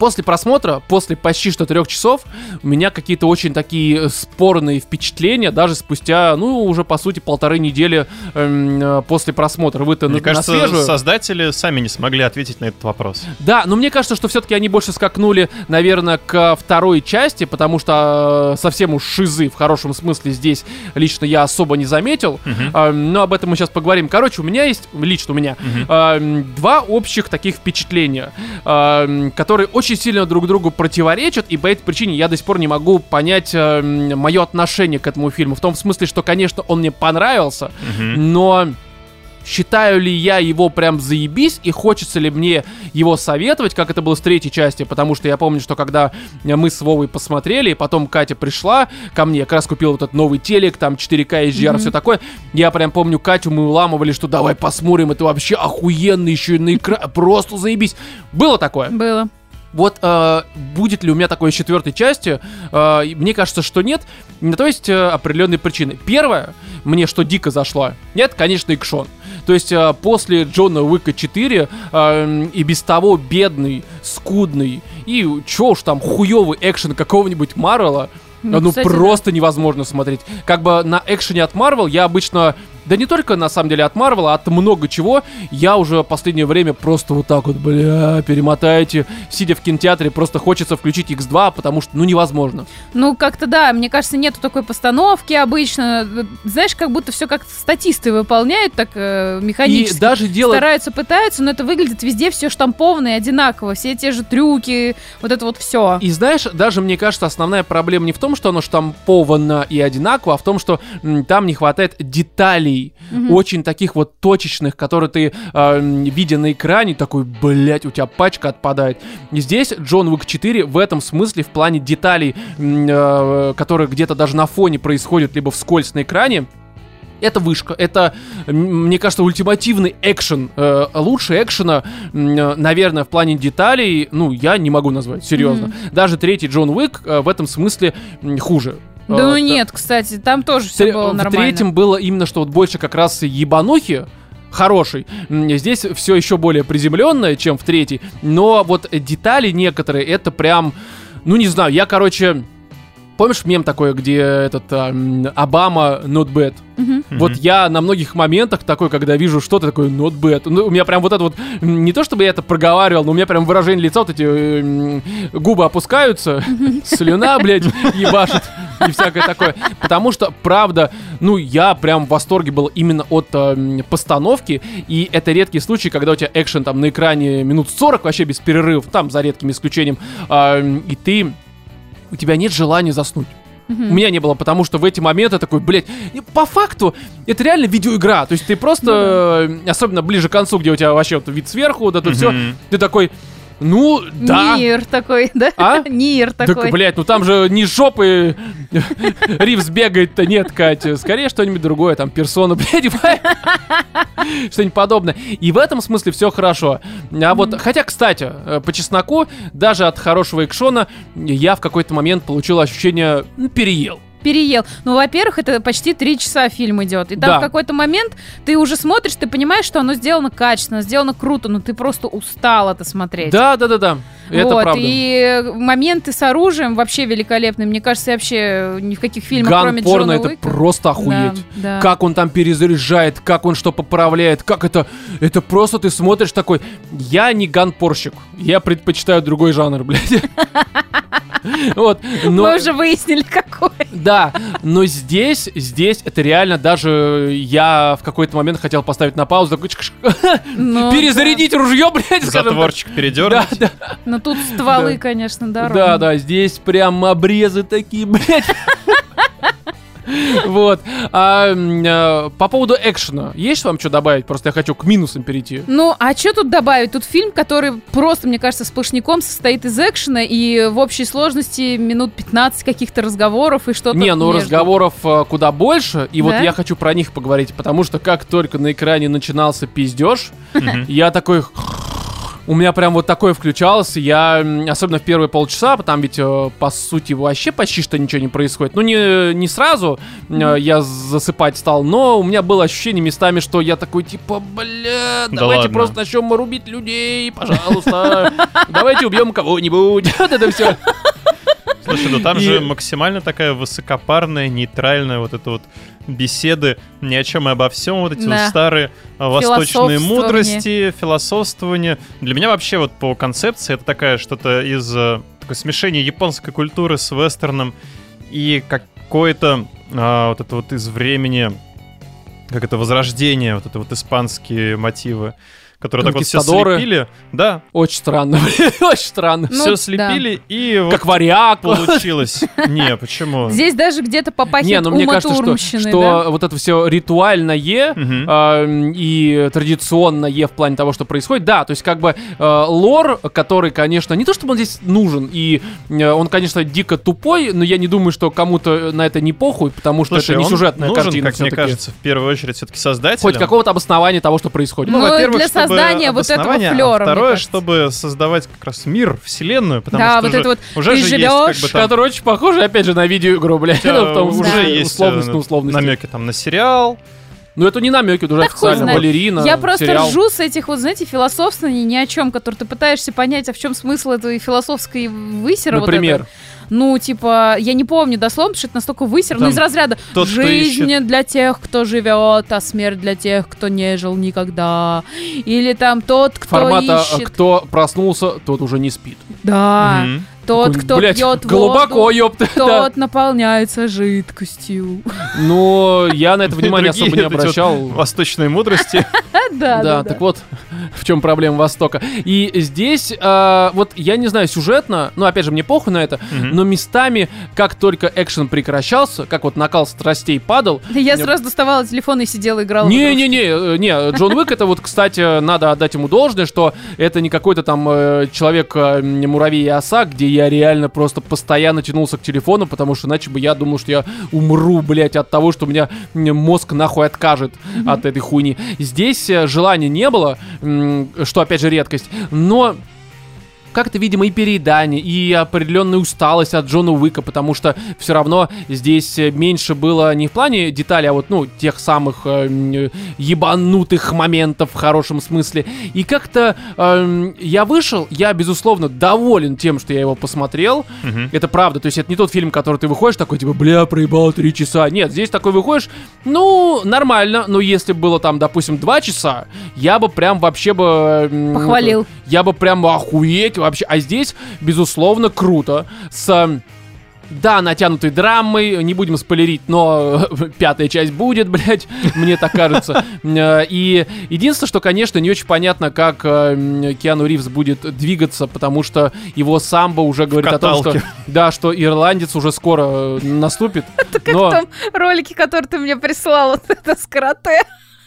после просмотра, после почти что трех часов, у меня какие-то очень такие спорные впечатления, даже спустя, ну, уже по сути полторы недели эм, э, после просмотра. Вы-то Мне на, кажется, на свежую. создатели сами не смогли ответить на этот вопрос. Да, но мне кажется, что все-таки они больше скакнули, наверное, к второй части, потому что э, совсем уж шизы в хорошем смысле здесь лично я особо не заметил. Мгм. А, но об этом мы сейчас поговорим. Короче, у меня есть, лично у меня, а, м, два общих таких впечатления, м, которые очень сильно друг другу противоречат, и по этой причине я до сих пор не могу понять мое отношение к этому фильму. В том смысле, что, конечно, он мне понравился, Мгм. но считаю ли я его прям заебись и хочется ли мне его советовать, как это было с третьей части, потому что я помню, что когда мы с Вовой посмотрели, и потом Катя пришла ко мне, как раз купила вот этот новый телек, там 4К HDR, Мгм. все такое, я прям помню Катю, мы уламывали, что давай посмотрим, это вообще охуенно еще и на экране, просто заебись. Было такое? Было. Вот э, будет ли у меня такое с четвертой части? Э, мне кажется, что нет. На то есть э, определенные причины. Первое, мне что дико зашло, нет, конечно, экшон. То есть э, после Джона Уика 4 э, и без того бедный, скудный и чё уж там хуёвый экшен какого-нибудь Марвела, Ну, ну, кстати, да. просто невозможно смотреть. Как бы на экшене от Marvel я обычно, да не только на самом деле от Marvel, а от много чего, я уже в последнее время просто вот так вот, бля, перемотаете, сидя в кинотеатре, просто хочется включить X2, потому что, ну, невозможно. Ну, как-то да, мне кажется, нету такой постановки обычно. Знаешь, как будто все как статисты выполняют, так э, И механически. даже дело... Стараются, пытаются, но это выглядит везде все штамповано и одинаково. Все те же трюки, вот это вот все. И знаешь, даже мне кажется, основная проблема не в том, что оно штамповано и одинаково, а в том, что м, там не хватает деталей, очень таких вот точечных, которые ты, э, видя на экране, такой, блять, у тебя пачка отпадает. И здесь Джон Уик 4 в этом смысле, в плане деталей, э, которые где-то даже на фоне происходят, либо вскользь на экране, это вышка, это, мне кажется, ультимативный экшен. Э, лучше экшена, э, наверное, в плане деталей, ну, я не могу назвать, серьезно. Даже третий Джон Уик э, в этом смысле хуже. Да Э, ну нет, кстати, там тоже все было в нормально. третьем было именно что вот больше как раз ебанухи, хороший. Здесь все еще более приземленное, чем в третьей. Но вот детали некоторые, это прям, ну не знаю, я, короче... Помнишь мем такой, где этот а, Обама not bad? Мгм. Вот я на многих моментах такой, когда вижу что-то такое not bad, ну, у меня прям вот это вот, не то чтобы я это проговаривал, но у меня прям выражение лица, вот эти э, губы опускаются, слюна, блядь, ебашит и всякое такое. Потому что, правда, ну, я прям в восторге был именно от э, постановки, и это редкий случай, когда у тебя экшен там на экране минут 40 вообще без перерывов, там за редким исключением, м, и ты, у тебя нет желания заснуть. У меня не было, потому что в эти моменты такой, блядь, по факту это реально видеоигра. То есть ты просто, э, особенно ближе к концу, где у тебя вообще вот вид сверху, вот это все, ты такой, ну, да. Нир такой, да? А? Нир Так, такой. блядь, ну там же не жопы Ривз бегает-то, нет, Катя. Скорее что-нибудь другое, там, персона, блядь, что-нибудь подобное. И в этом смысле все хорошо. А вот, хотя, кстати, э, по чесноку, даже от хорошего экшона я в какой-то момент получил ощущение, ну, переел. Переел. Ну, во-первых, это почти три часа фильм идет. И там Да. в какой-то момент ты уже смотришь, ты понимаешь, что оно сделано качественно, сделано круто, но ты просто устал это смотреть. Да, да, да, да. Это вот, правда. и моменты с оружием вообще великолепные. Мне кажется, вообще ни в каких фильмах, кроме Ган-порно Джона это Уика. просто охуеть. Да, да. Как он там перезаряжает, как он что поправляет, как это... Это просто ты смотришь такой... Я не ганпорщик, я предпочитаю другой жанр, блядь. Вот, но... Мы уже выяснили, какой. Да, но здесь, здесь это реально даже я в какой-то момент хотел поставить на паузу, такой, Ну, перезарядить ружье, блядь. Затворчик Да, передернуть. да, да. Ну тут стволы, Да. конечно, дорога. да, да, здесь прям обрезы такие, блядь. Вот. А, э, по поводу экшена, есть вам что добавить? Просто я хочу к минусам перейти. Ну, а что тут добавить? Тут фильм, который просто, мне кажется, сплошняком состоит из экшена и в общей сложности минут 15 каких-то разговоров и что-то Не, ну между. разговоров э, куда больше, и вот Да? я хочу про них поговорить, потому что как только на экране начинался пиздеж, я такой... У меня прям вот такое включалось, я, особенно в первые полчаса, там ведь, э, по сути, вообще почти что ничего не происходит. Ну, не, не сразу э, я засыпать стал, но у меня было ощущение местами, что я такой, типа, бля, Да давайте ладно. просто начнем рубить людей, пожалуйста. Давайте убьем кого-нибудь. Вот это все. Слушай, ну там И- же максимально такая высокопарная, нейтральная вот эта вот беседы ни о чем и обо всем, вот эти Да. вот старые а, восточные мудрости, философствование. Для меня вообще вот по концепции это такая что-то из э, такое смешение японской культуры с вестерном и какое-то а, вот это вот из времени, как это возрождение, вот это вот испанские мотивы, которые так вот все слепили. Да, Очень странно, очень странно. Ну, все да. слепили и вот Как варяг. получилось. Не, почему? Здесь даже где-то Не, попахивает ну мне кажется, что, что вот это все ритуальное и традиционное в плане того, что происходит, да, то есть как бы э, лор, который, конечно, не то чтобы он здесь нужен, и э, он, конечно, дико тупой, но я не думаю, что кому-то на это не похуй, потому что это не сюжетная нужен, картина как мне кажется, в первую очередь все-таки создателям. Хоть какого-то обоснования того, что происходит. Ну, во-первых, для чтобы создания вот этого а флёра, мне второе, чтобы создавать как раз мир, вселенную, потому Да, что вот уже, это вот уже ты же есть живёшь, как бы там Который очень похоже, опять же, на видеоигру, блядь. э, уже есть условность на условности. намеки там на сериал. Ну, это не намеки, это уже хуй официально. Балерина, Я просто сериал. ржу с этих вот, знаете, философствований ни о чем, которые ты пытаешься понять, а в чем смысл этой философской высера вот Например. Ну, типа, я не помню дословно, потому что это настолько высер, ну, из разряда тот, «Жизнь для тех, кто живет, а смерть для тех, кто не жил никогда». Или там «Тот, кто Формата ищет...» «Кто проснулся, тот уже не спит». Да, Мгм. «Тот, кто блядь, пьет глубоко, воду, ёпта. да. тот наполняется жидкостью». Но я на это внимание особо не обращал. Восточные мудрости. Да, Да, так вот, в чем проблема Востока. И здесь, э, вот я не знаю, сюжетно, ну опять же, мне похуй на это, но местами, как только экшен прекращался, как вот накал страстей падал, Я сразу доставала телефон и сидела, играла. Не-не-не, э, не, Джон Уик это вот, кстати, надо отдать ему должное, что это не какой-то там э, человек э, и оса, где я реально просто постоянно тянулся к телефону, потому что иначе бы я думал, что я умру, блядь, от того, что у меня мозг нахуй откажет от этой хуйни. Здесь э, желания не было, что опять же редкость, но как-то, видимо, и переедание, и определенная усталость от Джона Уика, потому что все равно здесь э, меньше было не в плане деталей, а вот, ну, тех самых э, м, ебанутых моментов в хорошем смысле. И как-то эм, я вышел, я, безусловно, доволен тем, что я его посмотрел. Мгм. Это правда, то есть это не тот фильм, который ты выходишь такой, типа, бля, проебал три часа. Нет, здесь такой выходишь, ну, нормально, но если бы было там, допустим, два часа, я бы прям вообще бы... м, Похвалил. я бы прям охуеть вообще. А здесь, безусловно, круто. С... э, Да, натянутой драмой, не будем спойлерить, но пятая часть будет, блядь, мне так кажется. Э, И единственное, что, конечно, не очень понятно, как э, Киану Ривз будет двигаться, потому что его самбо уже говорит о том, что, да, что ирландец уже скоро э, наступит. Как Но- в том ролике, который ты мне прислал, вот это с карате.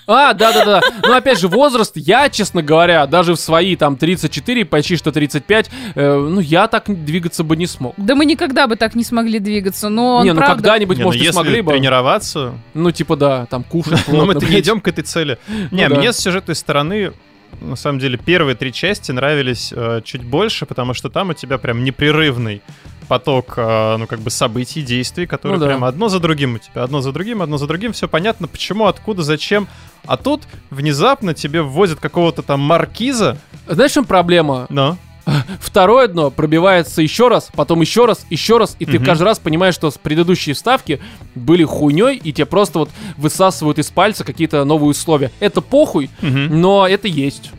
А, да-да-да. Но опять же, возраст, я, честно говоря, даже в свои там 34, почти что 35, э, ну, я так двигаться бы не смог. Да мы никогда бы так не смогли двигаться, но он не, ну правда... когда-нибудь, Не, ну может, и если смогли бы. тренироваться, Ну, типа, да, там кушать но плотно, мы-то не идем к этой цели. Не, да. мне с сюжетной стороны, на самом деле, первые три части нравились э, чуть больше, потому что там у тебя прям непрерывный поток, э, ну, как бы событий, действий, которые Ну да. прям одно за другим у тебя, одно за другим, одно за другим, все понятно, почему, откуда, зачем. А тут внезапно тебе ввозят какого-то там маркиза, Знаешь, в чем проблема? но... второе дно пробивается еще раз, потом еще раз, еще раз, и ты Мгм. каждый раз понимаешь, что предыдущие вставки были хуйней, и тебе просто вот высасывают из пальца какие-то новые условия. Это похуй, Мгм. но это есть.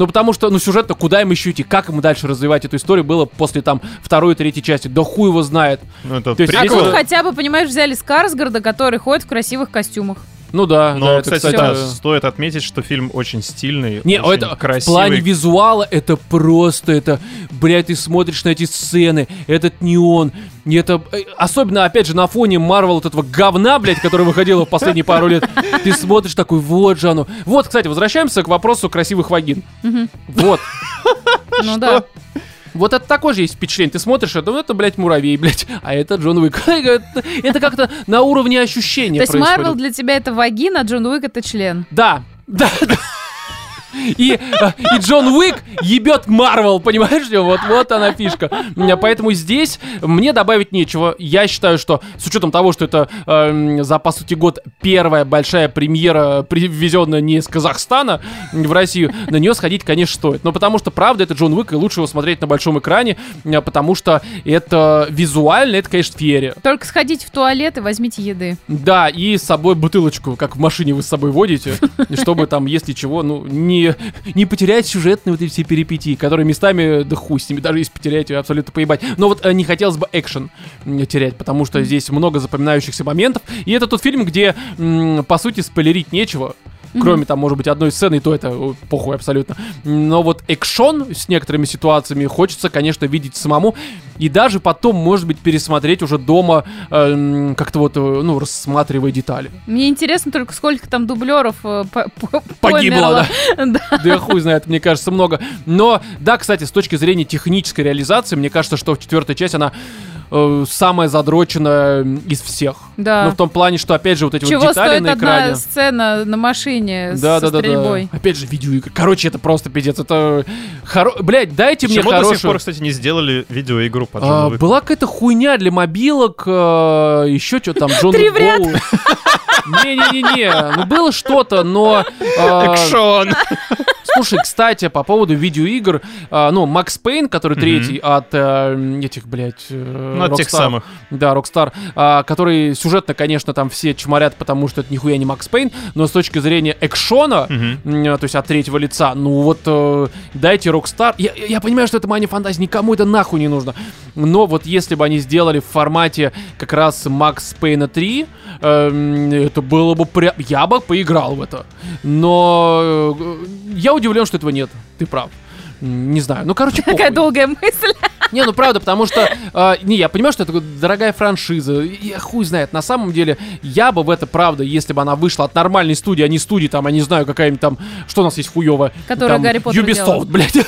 Ну, потому что, ну, сюжетно, куда им еще идти, как им дальше развивать эту историю было после, там, второй и третьей части, да хуй его знает. Ну, это То есть А тут хотя бы, понимаешь, взяли Скарсгарда, который ходит в красивых костюмах. Ну да, Но, да, это, кстати, да, э, стоит отметить, что фильм очень стильный, Не, очень это в красивый. плане визуала это просто, это, блядь, ты смотришь на эти сцены, этот неон, это, э, особенно, опять же, на фоне Марвел вот этого говна, блядь, который выходило в последние пару лет, ты смотришь такой, вот же оно. Вот, кстати, возвращаемся к вопросу красивых вагин. Вот. Ну да. Вот это такое же есть впечатление. Ты смотришь, это, ну, это, блядь, муравей, блядь, а это Джон Уик. Это, как-то на уровне ощущения То есть. Марвел для тебя это вагина, а Джон Уик это член. Да, да, да. И, э, и Джон Уик ебет Марвел, понимаешь? Вот, вот она фишка. Поэтому здесь мне добавить нечего. Я считаю, что с учетом того, что это эм, за, по сути, год первая большая премьера, привезенная не из Казахстана в Россию, на нее сходить, конечно, стоит. Но потому что, правда, это Джон Уик, и лучше его смотреть на большом экране, э, потому что это визуально, это, конечно, феерия. Только сходите в туалет и возьмите еды. Да, и с собой бутылочку, как в машине вы с собой водите, чтобы там, если чего, ну, не, не потерять сюжетные вот эти все перипетии, которые местами, да хуй с ними, даже если потеряете, абсолютно поебать. Но вот э, не хотелось бы экшен терять, потому что здесь много запоминающихся моментов, и это тот фильм, где, по сути, спойлерить нечего, Кроме там, может быть, одной сцены, и то это э, похуй абсолютно. Но вот экшон с некоторыми ситуациями хочется, конечно, видеть самому. И даже потом, может быть, пересмотреть уже дома, эм, как-то вот, э, ну, рассматривая детали. Мне интересно только, сколько там дублеров э, по- по- Погибло. Да. Да я хуй знает, мне кажется, много. Но, да, кстати, с точки зрения технической реализации, мне кажется, что четвертая часть, она э, самая задроченная из всех. Да. Ну, в том плане, что, опять же, вот эти Чего вот детали стоит на одна экране. сцена на машине с- Да, со да, да, стрельбой? да. Опять же, видеоигры. Короче, это просто пиздец. Это хоро... Блять, дайте мне Почему до сих хорошую... пор, кстати, не сделали видеоигру по А, Джону Уику? была какая-то хуйня для мобилок, еще что там, Джон Три в ряд. Гоу. Не-не-не-не, ну было что-то, но... а, Экшон! Слушай, кстати, по поводу видеоигр, а, ну, Макс Пейн, который Мгм. третий от э, этих, блядь, э, Ну, от тех самых. Да, Rockstar, а, который сюжетно, конечно, там все чморят, потому что это нихуя не Макс Пейн, но с точки зрения экшона, м, то есть от третьего лица, ну вот э, дайте Rockstar. Я, я понимаю, что это мания фантазии, никому это нахуй не нужно. Но вот если бы они сделали в формате как раз Макс Пейна 3, эм, это было бы прям... Я бы поиграл в это. Но э, я удивлен, что этого нет. Ты прав. Не знаю. Ну, короче, Какая похуй. долгая мысль. Не, ну правда, потому что, э, не, я понимаю, что это дорогая франшиза, я хуй знает, на самом деле, я бы в это, правда, если бы она вышла от нормальной студии, а не студии, там, я не знаю, какая-нибудь там, что у нас есть хуёвая? Которая Там, Гарри Поттер Ubisoft, делала. блядь.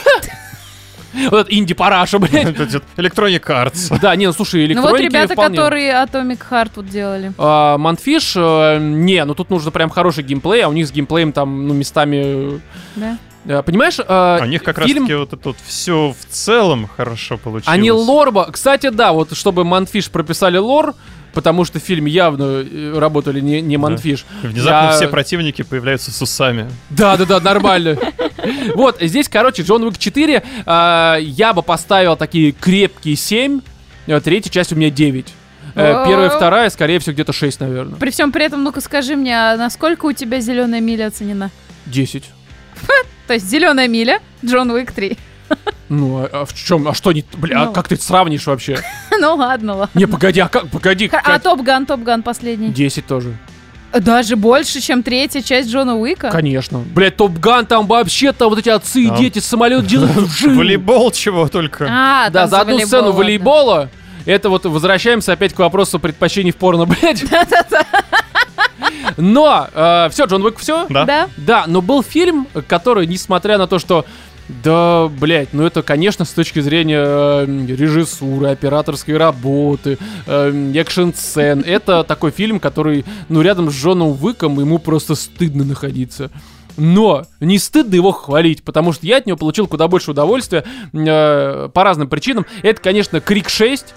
Вот инди-параша, блядь. Вот Electronic Arts. Да, не, ну слушай, Ну вот электроники ребята, вполне. которые Atomic Heart тут делали. Манфиш, э, не, ну тут нужно прям хороший геймплей, а у них с геймплеем там, ну, местами... Да? Э, Понимаешь, э, А У них как фильм... таки вот это вот все в целом хорошо получилось. Они лорба... Кстати, да, вот чтобы Манфиш прописали лор, потому что в фильме явно э, работали не, не Манфиш. Внезапно Я- все противники появляются с усами. Да, да, да, нормально. Вот, здесь, короче, Джон Уик 4, а, я бы поставил такие крепкие 7, а, третья часть у меня 9. Э, О. Первая, вторая, скорее всего, где-то 6, наверное. При всем при этом, ну-ка скажи мне, а насколько у тебя зеленая миля оценена? 10. То есть зеленая миля, Джон Уик 3. Ну, а, а в чем? А что не... Бля, а Ну. как ты это сравнишь вообще? ну ладно, ладно. Не, погоди, а как? Погоди. А Top Gun, Top Gun последний. 10 тоже. Даже больше, чем третья часть Джона Уика? Конечно. Блять, Top Gun там вообще там вот эти отцы и Там- дети самолет делают. Волейбол чего только. А, Да, за одну сцену волейбола. Это вот возвращаемся опять к вопросу предпочтений в порно, блядь. Но все, Джон Уик, все. Да? Да? Да, но был фильм, который, несмотря на то, что да, блядь, ну это, конечно, с точки зрения э, режиссуры, операторской работы, э, экшн-сцен, это такой фильм, который, ну, рядом с Джоном Уиком ему просто стыдно находиться. Но не стыдно его хвалить, потому что я от него получил куда больше удовольствия э, по разным причинам. Это, конечно, Крик 6.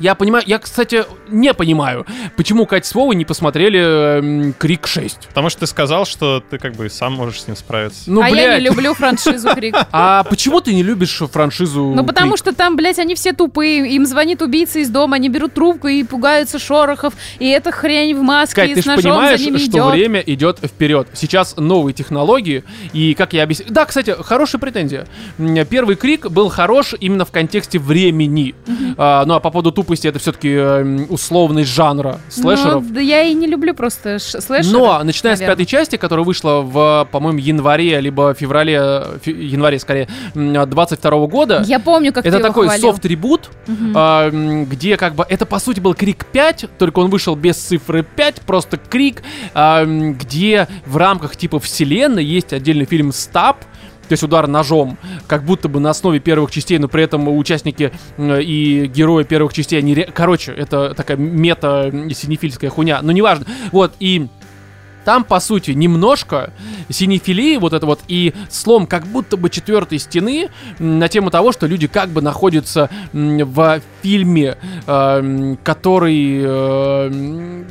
Я понимаю, я, кстати, не понимаю, почему Катя с Вовой не посмотрели эм, Крик 6. Потому что ты сказал, что ты как бы сам можешь с ним справиться. Ну, а я блядь. не люблю франшизу Крик. А почему ты не любишь франшизу Ну, потому Крик? что там, блядь, они все тупые. Им звонит убийца из дома, они берут трубку и пугаются шорохов. И эта хрень в маске Кать, ты с же ножом понимаешь, за ними что идет. время идет вперед. Сейчас новые технологии, и как я объясню... Да, кстати, хорошая претензия. Первый крик был хорош именно в контексте времени. А, ну, а по поводу тупости, это все-таки условность жанра слэшеров. Ну, да я и не люблю просто слэшеры. Но, начиная с наверное. пятой части, которая вышла в, по-моему, январе, либо феврале, э, фе- январе, скорее, м, 22 года, Я помню, как это такой Мгм. а, м, где как бы это по сути был Крик 5, только он вышел без цифры 5, просто Крик, м, где в рамках типа вселенной есть отдельный фильм Стаб. То есть удар ножом, как будто бы на основе первых частей, но при этом участники и герои первых частей, они... ре- Короче, это такая мета-синефильская хуйня, но неважно. Вот, и там, по сути, немножко синефилии, вот это вот, и слом как будто бы четвертой стены на тему того, что люди как бы находятся в фильме, э, который э,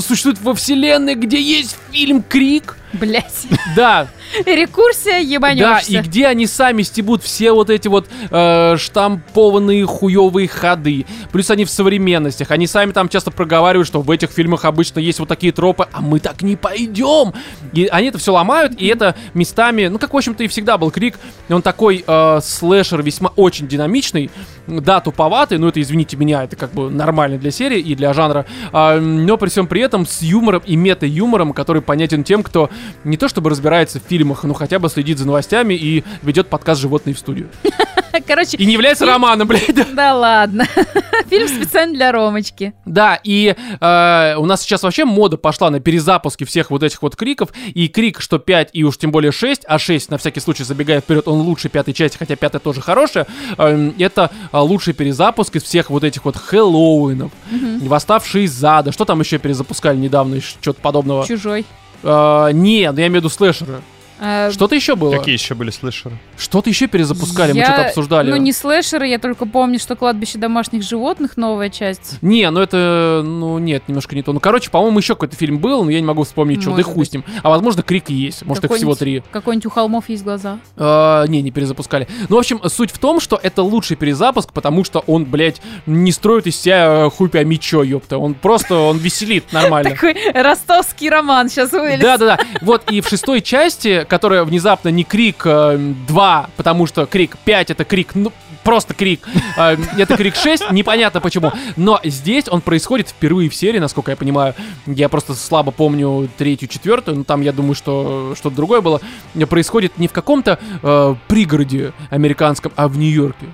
существует во вселенной, где есть фильм Крик. Блять. Да, Рекурсия да, ебанешься. и где они сами стебут все вот эти вот э, штампованные хуевые ходы. Плюс они в современностях. Они сами там часто проговаривают, что в этих фильмах обычно есть вот такие тропы, а мы так не пойдем. И они это все ломают, и это местами, ну как в общем-то и всегда был Крик. Он такой э, слэшер весьма очень динамичный, да, туповатый, но это, извините меня, это как бы нормально для серии и для жанра. А, но при всем при этом с юмором и мета-юмором, который понятен тем, кто не то чтобы разбирается в фильмах, но хотя бы следит за новостями и ведет подкаст «Животные в студию». Короче, И не является романом, блядь. да. ладно. Фильм специально для Ромочки. Да, и э, у нас сейчас вообще мода пошла на перезапуски всех вот этих вот криков. И крик, что 5 и уж тем более 6, а 6, на всякий случай, забегая вперед, он лучше пятой части, хотя пятая тоже хорошая. Эм, это э, лучший перезапуск из всех вот этих вот Хэллоуинов. Восставшие из ада. Что там еще перезапускали недавно, что-то подобного? Чужой. Э, не, ну я имею в виду слэшеры. А, Что-то еще было? Какие еще были слэшеры? Что-то еще перезапускали, мы я- что-то обсуждали. Ну, не слэшеры, я только помню, что кладбище домашних животных новая часть. Не, ну это, ну нет, немножко не то. Ну, короче, по-моему, еще какой-то фильм был, но я не могу вспомнить, что, да хуй быть. с ним. А возможно, Крик и есть, может, их всего три. Какой-нибудь у холмов есть глаза. А, не, не перезапускали. Ну, в общем, суть в том, что это лучший перезапуск, потому что он, блядь, не строит из себя э, хупя мечо, ёпта. Он просто, он веселит нормально. Такой ростовский роман сейчас вылез. Да-да-да. Вот и в шестой части, которая внезапно не Крик э, 2, потому что Крик 5 это Крик, ну, просто Крик. э, это Крик 6, непонятно почему. Но здесь он происходит впервые в серии, насколько я понимаю. Я просто слабо помню третью, четвертую, но там я думаю, что что-то другое было. Происходит не в каком-то э, пригороде американском, а в Нью-Йорке.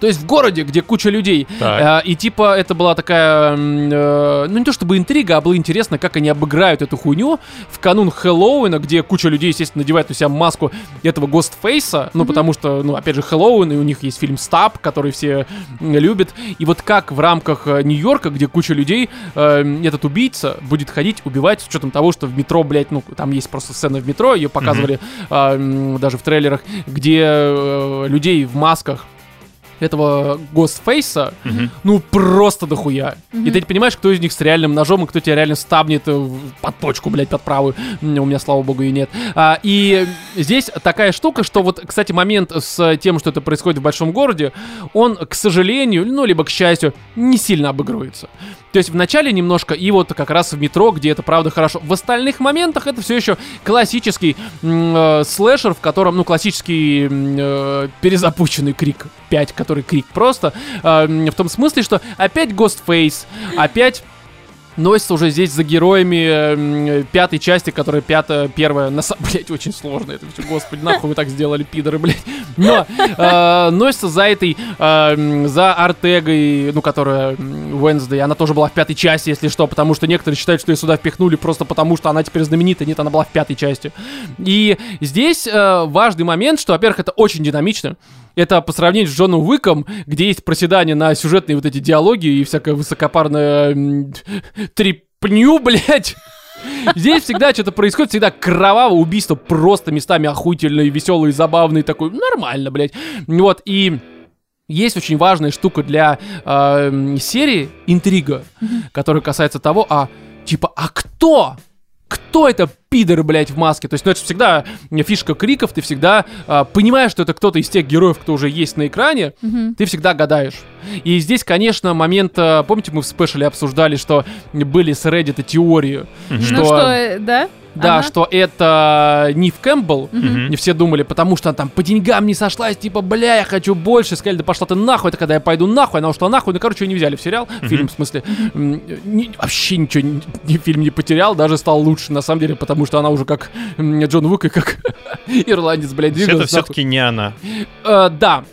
То есть в городе, где куча людей. Э, и типа это была такая, э, ну не то чтобы интрига, а было интересно, как они обыграют эту хуйню в канун Хэллоуина, где куча людей, естественно, надевает на себя маску этого Гостфейса, ну потому что, ну опять же, Хэллоуин, и у них есть фильм Стаб, который все любят. И вот как в рамках э, Нью-Йорка, где куча людей, э, этот убийца будет ходить, убивать, с учетом того, что в метро, блядь, ну там есть просто сцена в метро, ее показывали а, м, даже в трейлерах, где э, людей в масках этого Гостфейса, Мгм. ну просто дохуя. Мгм. И ты не понимаешь, кто из них с реальным ножом, и кто тебя реально стабнет э, под почку, блядь, под правую. У меня, слава богу, и нет. А, и здесь такая штука, что вот, кстати, момент с тем, что это происходит в большом городе, он, к сожалению, ну, либо к счастью, не сильно обыгрывается. То есть в начале немножко, и вот как раз в метро, где это правда хорошо. В остальных моментах это все еще классический э, слэшер, в котором, ну, классический э, перезапущенный Крик 5, который Крик просто. э, в том смысле, что опять Ghostface, опять носится уже здесь за героями м, пятой части, которая пятая, первая, на самом, блядь, очень сложно это все, господи, нахуй вы так сделали, пидоры, блядь. Но э, носится за этой, э, за Артегой, ну, которая Wednesday, она тоже была в пятой части, если что, потому что некоторые считают, что ее сюда впихнули просто потому, что она теперь знаменитая, нет, она была в пятой части. И здесь э, важный момент, что, во-первых, это очень динамично, это по сравнению с Джоном Уиком, где есть проседание на сюжетные вот эти диалоги и всякая высокопарная м, трепню, блядь. Здесь всегда что-то происходит, всегда кровавое убийство, просто местами охуительное, веселый, забавный, такой, нормально, блядь. Вот, и есть очень важная штука для э, серии интрига, которая касается того, а типа, а кто? Кто это пидор, блядь, в маске? То есть, ну, это же всегда фишка криков, ты всегда э, понимаешь, что это кто-то из тех героев, кто уже есть на экране, Мгм. ты всегда гадаешь. И здесь, конечно, момент, э, помните, мы в спешле обсуждали, что были с Reddit теории, Мгм. что, Ну что, э, да? да, Ага. что это Нив Кэмпбелл, Мгм. не все думали, потому что она там по деньгам не сошлась, типа, бля, я хочу больше. Сказали, да пошла ты нахуй. Это когда я пойду нахуй, она ушла нахуй. Ну, короче, ее не взяли в сериал, в фильм, в смысле. Ни- вообще ничего, ни, ни фильм не потерял, даже стал лучше, на самом деле, потому что она уже как Джон Уик и как ирландец, блядь, двигалась Это все-таки не она. Э, да.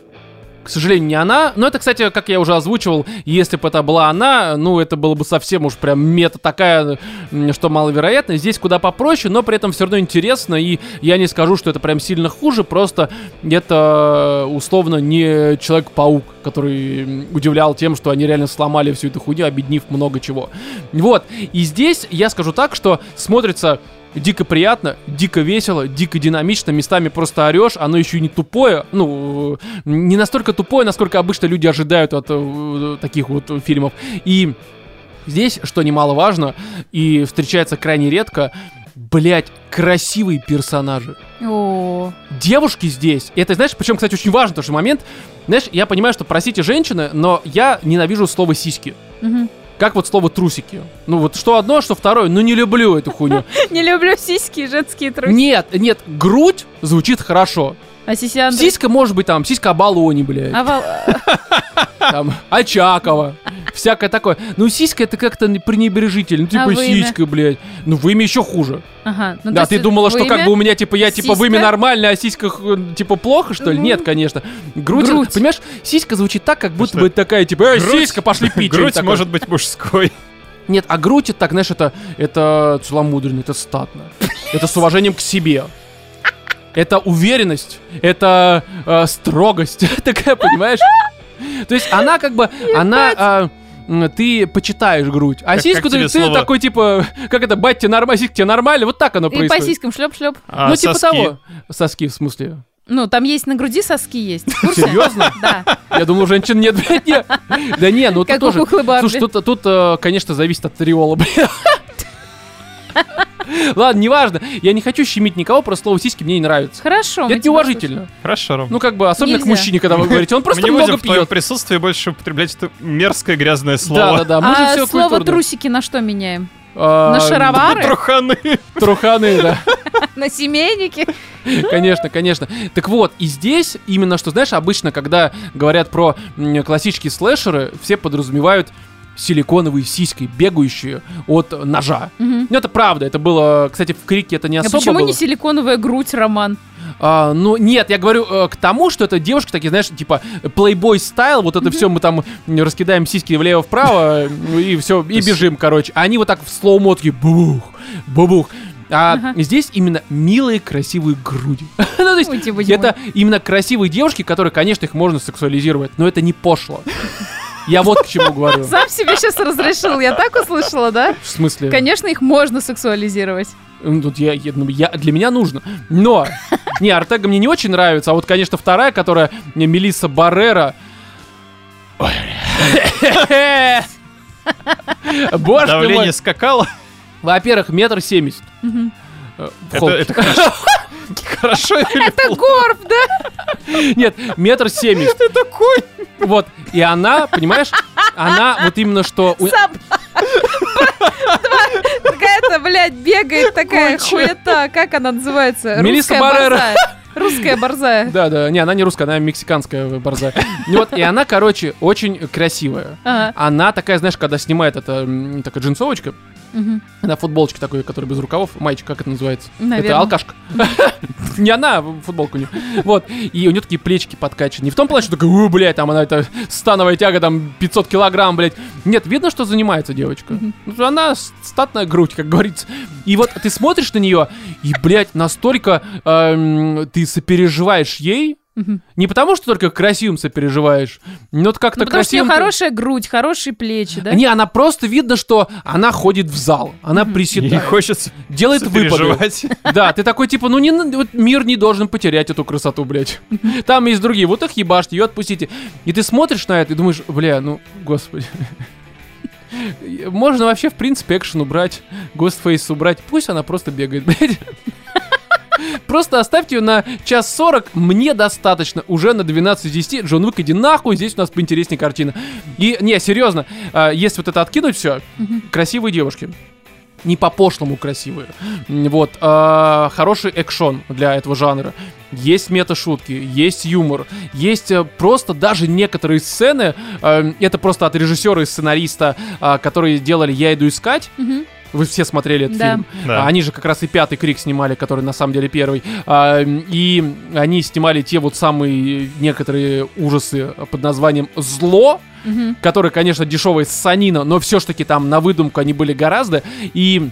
К сожалению, не она. Но это, кстати, как я уже озвучивал, если бы это была она, ну, это было бы совсем уж прям мета такая, что маловероятно. Здесь куда попроще, но при этом все равно интересно. И я не скажу, что это прям сильно хуже, просто это э, условно не Человек-паук, который удивлял тем, что они реально сломали всю эту хуйню, объединив много чего. Вот. И здесь я скажу так, что смотрится дико приятно, дико весело, дико динамично, местами просто орешь, оно еще и не тупое, ну, не настолько тупое, насколько обычно люди ожидают от э, таких вот фильмов. И здесь, что немаловажно, и встречается крайне редко, блять, красивые персонажи. О, Девушки здесь, это, знаешь, причем, кстати, очень важный тоже момент, знаешь, я понимаю, что, простите, женщины, но я ненавижу слово «сиськи». мгм. Как вот слово трусики. Ну вот что одно, что второе, ну не люблю эту хуйню. Не люблю сиськи и женские трусики. Нет, нет, грудь звучит хорошо. А сисяндры? Сиська может быть там, сиська Абалони, блядь, А вол- там, Очакова, всякое такое. Ну сиська это как-то не- пренебрежительно, ну типа А вымя? сиська, блядь. Ну вымя еще хуже. Ага. ну, да, ты думала, что как вымя? бы у меня типа я типа вымя сиська? нормально, а сиськах э, типа плохо, что ли? Ну. Нет, конечно. Грудь, Грудь. понимаешь, сиська звучит так, как будто что? бы такая типа, э, Грудь- сиська, пошли пить. Грудь такое. может быть мужской. Нет, а грудь это так, знаешь, это, это целомудренно, это статно. Это с уважением к себе. Это уверенность, это э, строгость, такая, понимаешь? То есть она как бы, она, а, ты почитаешь грудь, а Как- сиську как ты, тебе ты слово? такой типа, как это, бать тебе нормально, сиськи тебе нормально, вот так оно И по происходит. сиськам шлеп-шлеп. А ну типа соски? того. Соски в смысле. Ну, там есть на груди соски есть. Серьезно? Да. Я думал, женщин нет, блядь, нет. Да не, ну тут тоже. Слушай, тут, тут, э, конечно, зависит от триола, бля. Ладно, неважно. Я не хочу щемить никого, просто слово сиськи мне не нравится. Хорошо. Это неуважительно. Хорошо, Ром. Ну, как бы, особенно к Нельзя. мужчине, когда вы говорите, он просто Мы не много будем в твоем пьет. присутствии больше употреблять это мерзкое грязное Да, слово. да, да. Мы же А все слово трусики на что меняем? А, На шаровары? Труханы. Труханы, да. На семейники? Конечно, конечно. Так вот, и здесь именно что, знаешь, обычно, когда говорят про классические слэшеры, все подразумевают силиконовые сиськи, бегающие от ножа. Мгм. Ну, это правда. Это было, кстати, в Крике это не А особо почему было. не силиконовая грудь, Роман? А, ну, нет, я говорю э, к тому, что это девушки такие, знаешь, типа Playboy style, вот это все мы там раскидаем сиськи влево-вправо, ну, и все, и бежим, короче. А они вот так в slow-mo такие бух, бубух. А Ага. здесь именно милые, красивые груди. ну, то есть, Ой, это именно красивые девушки, которые, конечно, их можно сексуализировать, но это не пошло. Я вот к чему говорю. Сам себе сейчас разрешил, я так услышала, да? В смысле? Конечно, их можно сексуализировать. Ну, Тут я, я- ну, я- для меня нужно. Но, не, Артега мне не очень нравится, а вот, конечно, вторая, которая мне Мелисса Баррера. Боже Давление мой. скакало. Во-первых, метр семьдесят. Э, Это, это хорошо. Хорошо или Это горб, да? Нет, метр семьдесят. Это конь. Вот. И она, понимаешь, она вот именно что... Какая-то, блядь, бегает такая хуета. Как она называется? Мелисса Русская Баррера. борзая. Русская борзая. Да, да, не, она не русская, она мексиканская борзая. И Вот, и она, короче, очень красивая. Ага. Она такая, знаешь, когда снимает это, такая джинсовочка, Мгм. она футболочка такой, которая без рукавов, маечка, как это называется? Наверно. Это алкашка. Не она, футболку не. Вот, и у нее такие плечики подкачаны. Не в том плане, что такая, у, блядь, там она это становая тяга, там 500 килограмм, блядь. Нет, видно, что занимается девочка. Ну, Она статная грудь, как говорится. И вот ты смотришь на нее, и, блядь, настолько эм, ты сопереживаешь ей, Мгм. Не потому, что только красивым сопереживаешь, но вот как-то Ну, потому что у нее красивым... хорошая грудь, хорошие плечи, да? Не, она просто видно, что она ходит в зал, она Ей приседает, хочется делает выпады. Да, ты такой типа, ну не, вот мир не должен потерять эту красоту, блядь. Там есть другие, вот их ебашьте, ее отпустите. И ты смотришь на это и думаешь, бля, ну, господи. Можно вообще, в принципе, экшен убрать, Ghostface убрать, пусть она просто бегает, блядь. Просто оставьте ее на час 40, мне достаточно. Уже на 12 из 10. Джон Уик, иди нахуй, здесь у нас поинтереснее картина. И, не, серьезно, а, если вот это откинуть все, красивые девушки. Не по-пошлому красивые. Вот. а, хороший экшон для этого жанра. Есть мета-шутки, есть юмор, есть э, просто даже некоторые сцены, э, это просто от режиссера и сценариста, а, которые делали «Я иду искать», Мгм. Вы все смотрели этот Да. фильм. Да. А Они же как раз и пятый крик снимали, который на самом деле первый. А, И они снимали те вот самые некоторые ужасы под названием «Зло», Мгм. которые, конечно, дешевая санина, но все-таки там на выдумку они были гораздо. И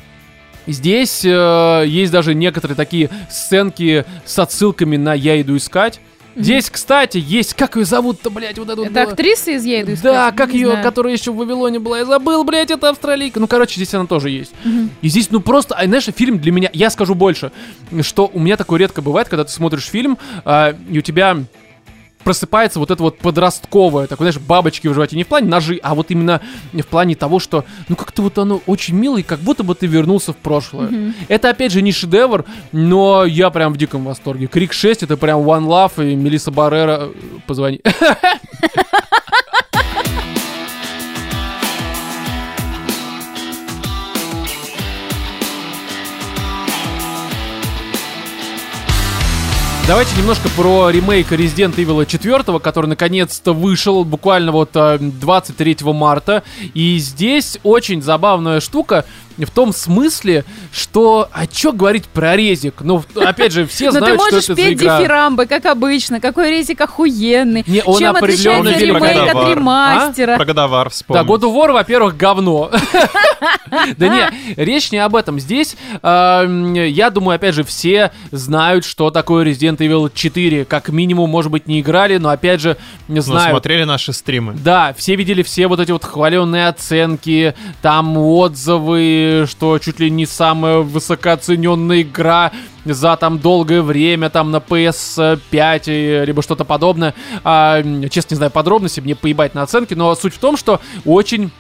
здесь э, есть даже некоторые такие сценки с отсылками на «Я иду искать». Здесь, кстати, есть, как ее зовут-то, блядь, вот эту... Это актриса из «Я иду искать»? Да, как ее, которая еще в Вавилоне была, я забыл, блядь, это австралийка. Ну, короче, здесь она тоже есть. И здесь, ну просто, а, знаешь, фильм для меня, я скажу больше, что у меня такое редко бывает, когда ты смотришь фильм, а, и у тебя просыпается вот это вот подростковое, такое, знаешь, бабочки в животе, не в плане ножи, а вот именно в плане того, что, ну как-то вот оно очень мило, и как будто бы ты вернулся в прошлое. Мгм. Это, опять же, не шедевр, но я прям в диком восторге. Крик 6 это прям One Love и Мелисса Баррера, э, позвони. Давайте немножко про ремейк Resident Evil 4, который наконец-то вышел буквально вот э, 23 марта. И здесь очень забавная штука в том смысле, что... А чё говорить про резик? Ну, опять же, все Но ты знают, что можешь это за петь игра. дифирамбы, как обычно. Какой резик охуенный. Не, он Чем определенно отличается ремейк от «Годовар». ремастера? Про Годовар Да, вспомнить. God of War, во-первых, говно. Да не, речь не об этом. Здесь, эм, я думаю, опять же, все знают, что такое Resident Evil 4. Как минимум, может быть, не играли, но опять же, не Ну, знаю. смотрели наши стримы. Да, все видели все вот эти вот хваленные оценки, там отзывы, что чуть ли не самая высокооцененная игра за там долгое время, там на PS5, и- либо что-то подобное. А, честно, не знаю подробности, мне поебать на оценки, но суть в том, что очень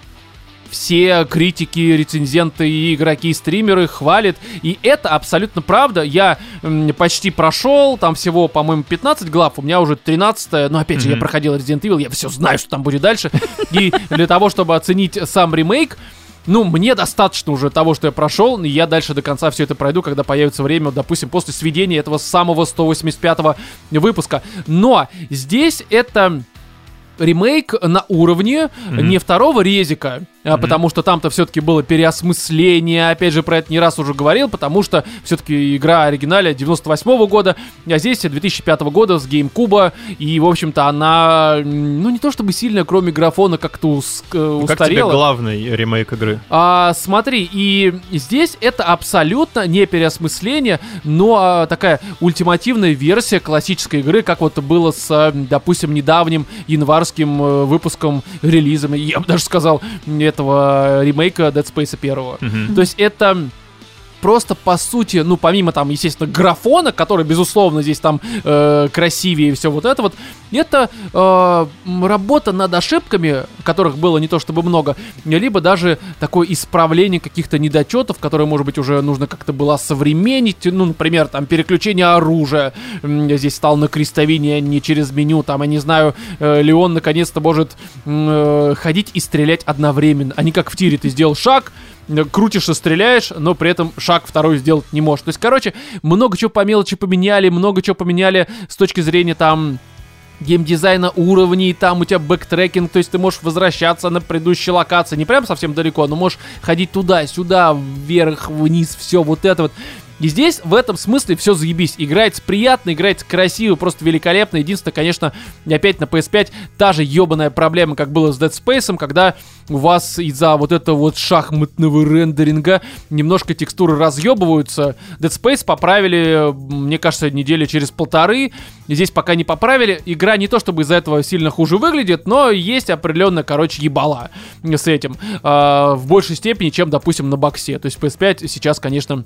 все критики, рецензенты и игроки, и стримеры хвалят. И это абсолютно правда. Я м, почти прошел, там всего, по-моему, 15 глав, у меня уже 13 но опять же, я Мгм. проходил Resident Evil, я все знаю, что там будет дальше. И для того, чтобы оценить сам ремейк, ну, мне достаточно уже того, что я прошел, и я дальше до конца все это пройду, когда появится время, вот, допустим, после сведения этого самого 185 выпуска. Но здесь это ремейк на уровне Мгм. не второго резика, Мгм. потому что там-то все-таки было переосмысление, опять же, про это не раз уже говорил, потому что все-таки игра оригиналя 98 года, а здесь 2005 года с GameCube, и, в общем-то, она, ну, не то чтобы сильно, кроме графона, как-то ус- э, Ну, Как тебе устарела. главный ремейк игры? А, смотри, и здесь это абсолютно не переосмысление, но а, такая ультимативная версия классической игры, как вот было с, допустим, недавним январским э, выпуском релизом, я бы даже сказал, этого ремейка Dead Space первого. Мгм. То есть это просто по сути, ну помимо там, естественно, графона, который безусловно здесь там э, красивее и все вот это вот, это э, работа над ошибками, которых было не то чтобы много, либо даже такое исправление каких-то недочетов, которые, может быть, уже нужно как-то было современнить, ну, например, там переключение оружия, М, здесь стал на крестовине, а не через меню, там, я не знаю, э, Леон наконец-то может э, ходить и стрелять одновременно, а не как в тире. Ты сделал шаг, э, крутишь и стреляешь, но при этом шаг второй сделать не можешь. То есть, короче, много чего по мелочи поменяли, много чего поменяли с точки зрения там геймдизайна уровней, там у тебя бэктрекинг, то есть ты можешь возвращаться на предыдущие локации, не прям совсем далеко, но можешь ходить туда, сюда, вверх, вниз, все вот это вот. И здесь в этом смысле все заебись. Играется приятно, играется красиво, просто великолепно. Единственное, конечно, опять на PS5 та же ебаная проблема, как было с Dead Space, когда у вас из-за вот этого вот шахматного рендеринга немножко текстуры разъебываются. Dead Space поправили, мне кажется, недели через полторы. Здесь пока не поправили. Игра не то чтобы из-за этого сильно хуже выглядит, но есть определенно, короче, ебала с этим. Э, в большей степени, чем, допустим, на боксе. То есть PS5 сейчас, конечно,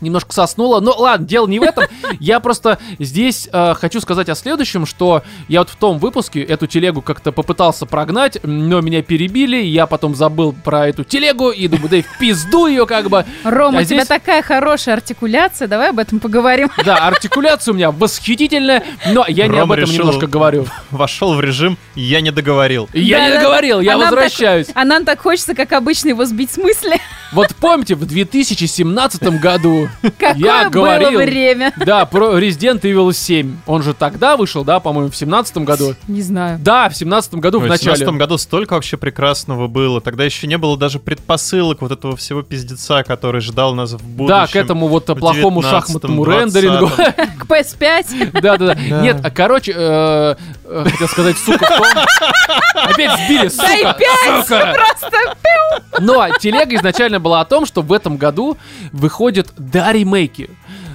немножко соснула. Но ладно, дело не в этом. Я просто здесь э, хочу сказать о следующем, что я вот в том выпуске эту телегу как-то попытался прогнать, но меня перебили, я потом забыл про эту телегу и думаю, да и в пизду ее как бы. Рома, А у тебя здесь- такая хорошая артикуляция, давай об этом поговорим. Да, артикуляция у меня восхитительная, но я не об этом решил- немножко говорю. Вошел в режим «я не договорил». Я не Да-да-да. договорил, я А нам так- возвращаюсь. А нам так хочется, как обычно, его сбить с мысли. Вот помните, в 2017 году Какое я было говорил... время. Да, про Resident Evil 7. Он же тогда вышел, да, по-моему, в 17 году. Не знаю. Да, в 17 году В в начале. 2017 году столько вообще прекрасного было. Тогда еще не было даже предпосылок вот этого всего пиздеца, который ждал нас в будущем. Да, к этому вот в плохому 19-м, шахматному 20-м. рендерингу. К PS5. Да-да-да. Да. Нет, а, короче, э, э, хотел сказать, сука, в. Опять сбили, сука, пять! сука. Просто Но телега изначально была о том, что в этом году выходят, да, ремейки.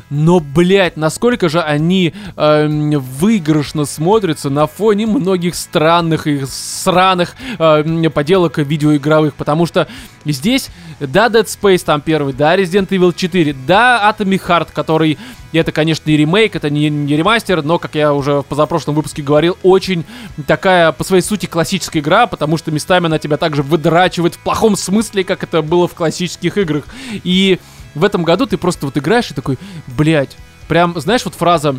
Но, блядь, насколько же они эм, выигрышно смотрятся на фоне многих странных и сраных эм, поделок видеоигровых. Потому что здесь, да, Dead Space там первый, да, Resident Evil 4, да, Atomic Heart, который, это, конечно, не ремейк, это не, не ремастер, но, как я уже в позапрошлом выпуске говорил, очень такая, по своей сути, классическая игра, потому что местами она тебя также выдрачивает в плохом смысле, как это было в классических играх. И в этом году ты просто вот играешь и такой, блядь, прям, знаешь, вот фраза,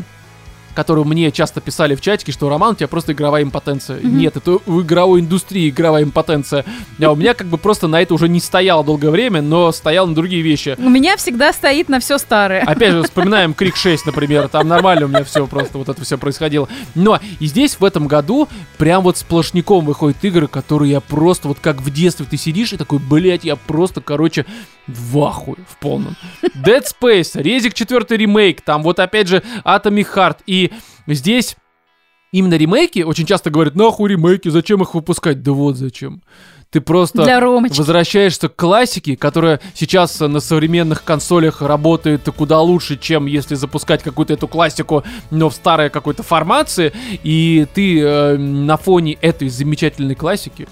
которую мне часто писали в чатике, что Роман, у тебя просто игровая импотенция. Нет, это у игровой индустрии игровая импотенция. А у меня как бы просто на это уже не стояло долгое время, но стоял на другие вещи. У меня всегда стоит на все старое. Опять же, вспоминаем Крик 6, например. Там нормально у меня все просто вот это все происходило. Но и здесь в этом году прям вот сплошняком выходят игры, которые я просто вот как в детстве ты сидишь и такой, блять, я просто, короче, в ахуе в полном. Dead Space, Резик 4 ремейк, там вот опять же Atomic Heart. И здесь именно ремейки очень часто говорят, нахуй ремейки, зачем их выпускать? Да вот зачем. Ты просто Для Ромочки. возвращаешься к классике, которая сейчас на современных консолях работает куда лучше, чем если запускать какую-то эту классику, но в старой какой-то формации, и ты э, на фоне этой замечательной классики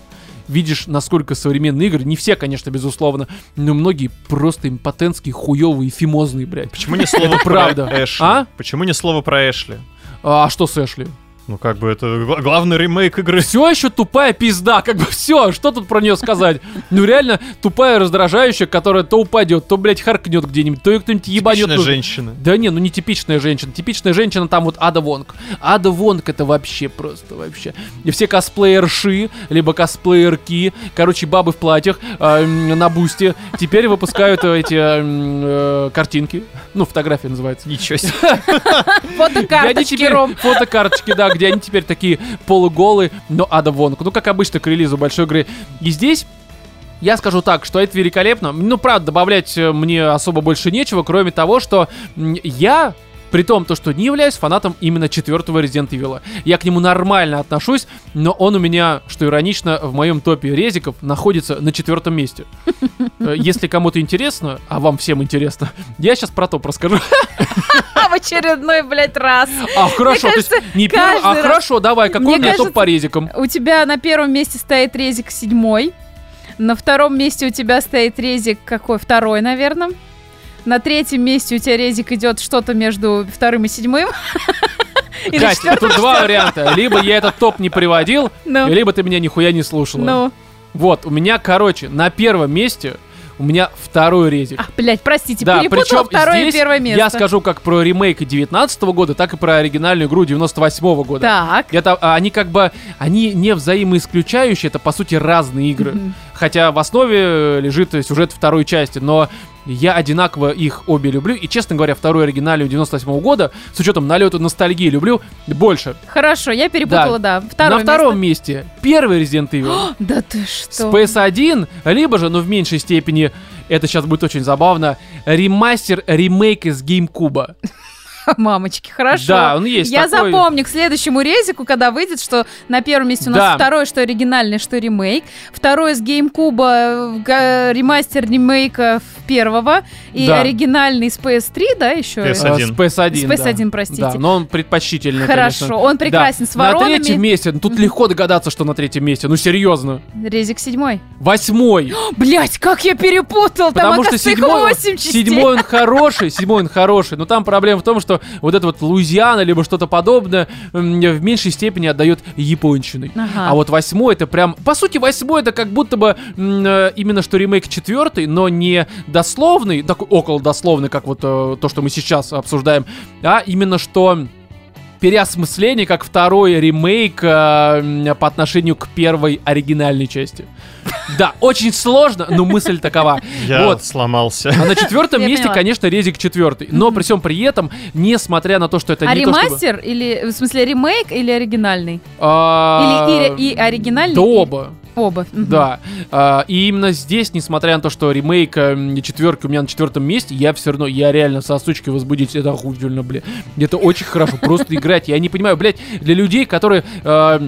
видишь, насколько современные игры, не все, конечно, безусловно, но многие просто импотентские, хуёвые, фимозные, блядь. Почему не слово правда. Эшли? А? Почему не слово про Эшли? А что с Эшли? Ну, как бы это гла- главный ремейк игры. Все еще тупая пизда, как бы все, что тут про нее сказать? Ну реально тупая, раздражающая, которая то упадет, то, блядь, харкнет где-нибудь, то ее кто-нибудь ебанет. Типичная ну, женщина. Да не, ну не типичная женщина. Типичная женщина там вот Ада Вонг. Ада Вонг это вообще просто вообще. И все косплеерши, либо косплеерки, короче, бабы в платьях э, на бусте, теперь выпускают эти э, м, э, картинки. Ну, фотография называется. Ничего себе. Фотокарточки, Ром. Фотокарточки, да, где они теперь такие полуголые, но Ада Вонг. Ну, как обычно к релизу большой игры. И здесь я скажу так, что это великолепно. Ну, правда, добавлять э, мне особо больше нечего, кроме того, что я при том, то, что не являюсь фанатом именно четвертого Resident Evil. Я к нему нормально отношусь, но он у меня, что иронично, в моем топе резиков находится на четвертом месте. Э, Если кому-то интересно, а вам всем интересно, я сейчас про топ расскажу. В очередной, блядь, раз. А, хорошо, то есть не первый, а раз- хорошо, давай, какой Мне у меня кажется, топ по резикам? У тебя на первом месте стоит резик седьмой. На втором месте у тебя стоит резик какой? Второй, наверное. На третьем месте у тебя резик идет что-то между вторым и седьмым. И Кать, тут два варианта. Либо я этот топ не приводил, Ну, либо ты меня нихуя не слушала. ну. Вот, у меня, короче, на первом месте у меня второй резик. А, блядь, простите, Да, перепутала второе и здесь первое место. я скажу как про ремейк 19 года, так и про оригинальную игру 98 года. Так. Это, а, они как бы, они не взаимоисключающие, это по сути разные игры. Мгм. Хотя в основе лежит сюжет второй части, но Я одинаково их обе люблю. И, честно говоря, вторую оригинальную 98 года, с учетом налета ностальгии, люблю больше. Хорошо, я перепутала, да. Второе На втором место. месте первый Resident Evil. Да ты что? с PS1, либо же, но в меньшей степени, это сейчас будет очень забавно, ремастер, ремейк из GameCube. Мамочки, хорошо. Да, он есть Я такой. запомню к следующему резику, когда выйдет, что на первом месте у нас Да. второе, что оригинальный, что ремейк. Второе с GameCube, э, ремастер ремейка в первого. И Да. оригинальный с PS3, да, еще? PS1. А, С PS1, С да. PS1, простите. Да, но он предпочтительный, Хорошо, конечно. он прекрасен Да. с воронами. На третьем месте, ну, тут легко догадаться, что на третьем месте. Ну, серьезно. Резик седьмой. Восьмой. Блять, как я перепутал! Там, Потому что седьмой, 8 частей. седьмой он хороший, седьмой он хороший, но там проблема в том, что вот это вот Луизиана, либо что-то подобное, в меньшей степени отдает японщиной. Ага. А вот восьмой это прям... По сути, восьмой это как будто бы э, именно что ремейк четвертый, но не дословный, такой около дословный, как вот э, то, что мы сейчас обсуждаем, а именно что переосмысление, как второй ремейк э, по отношению к первой оригинальной части. Да, очень сложно, но мысль такова. Я Вот. сломался. А на четвертом месте, поняла. конечно, резик четвертый. Но при всем при этом, несмотря на то, что это А не то, чтобы... ремастер или, в смысле, ремейк или оригинальный? а, Или и, и оригинальный? Да и- оба. Оба. Да. А, и именно здесь, несмотря на то, что ремейк м, четверки у меня на четвертом месте, я все равно, я реально со сучки возбудить, это охуительно, бля. Это очень хорошо, просто играть. Я не понимаю, блядь, для людей, которые... а,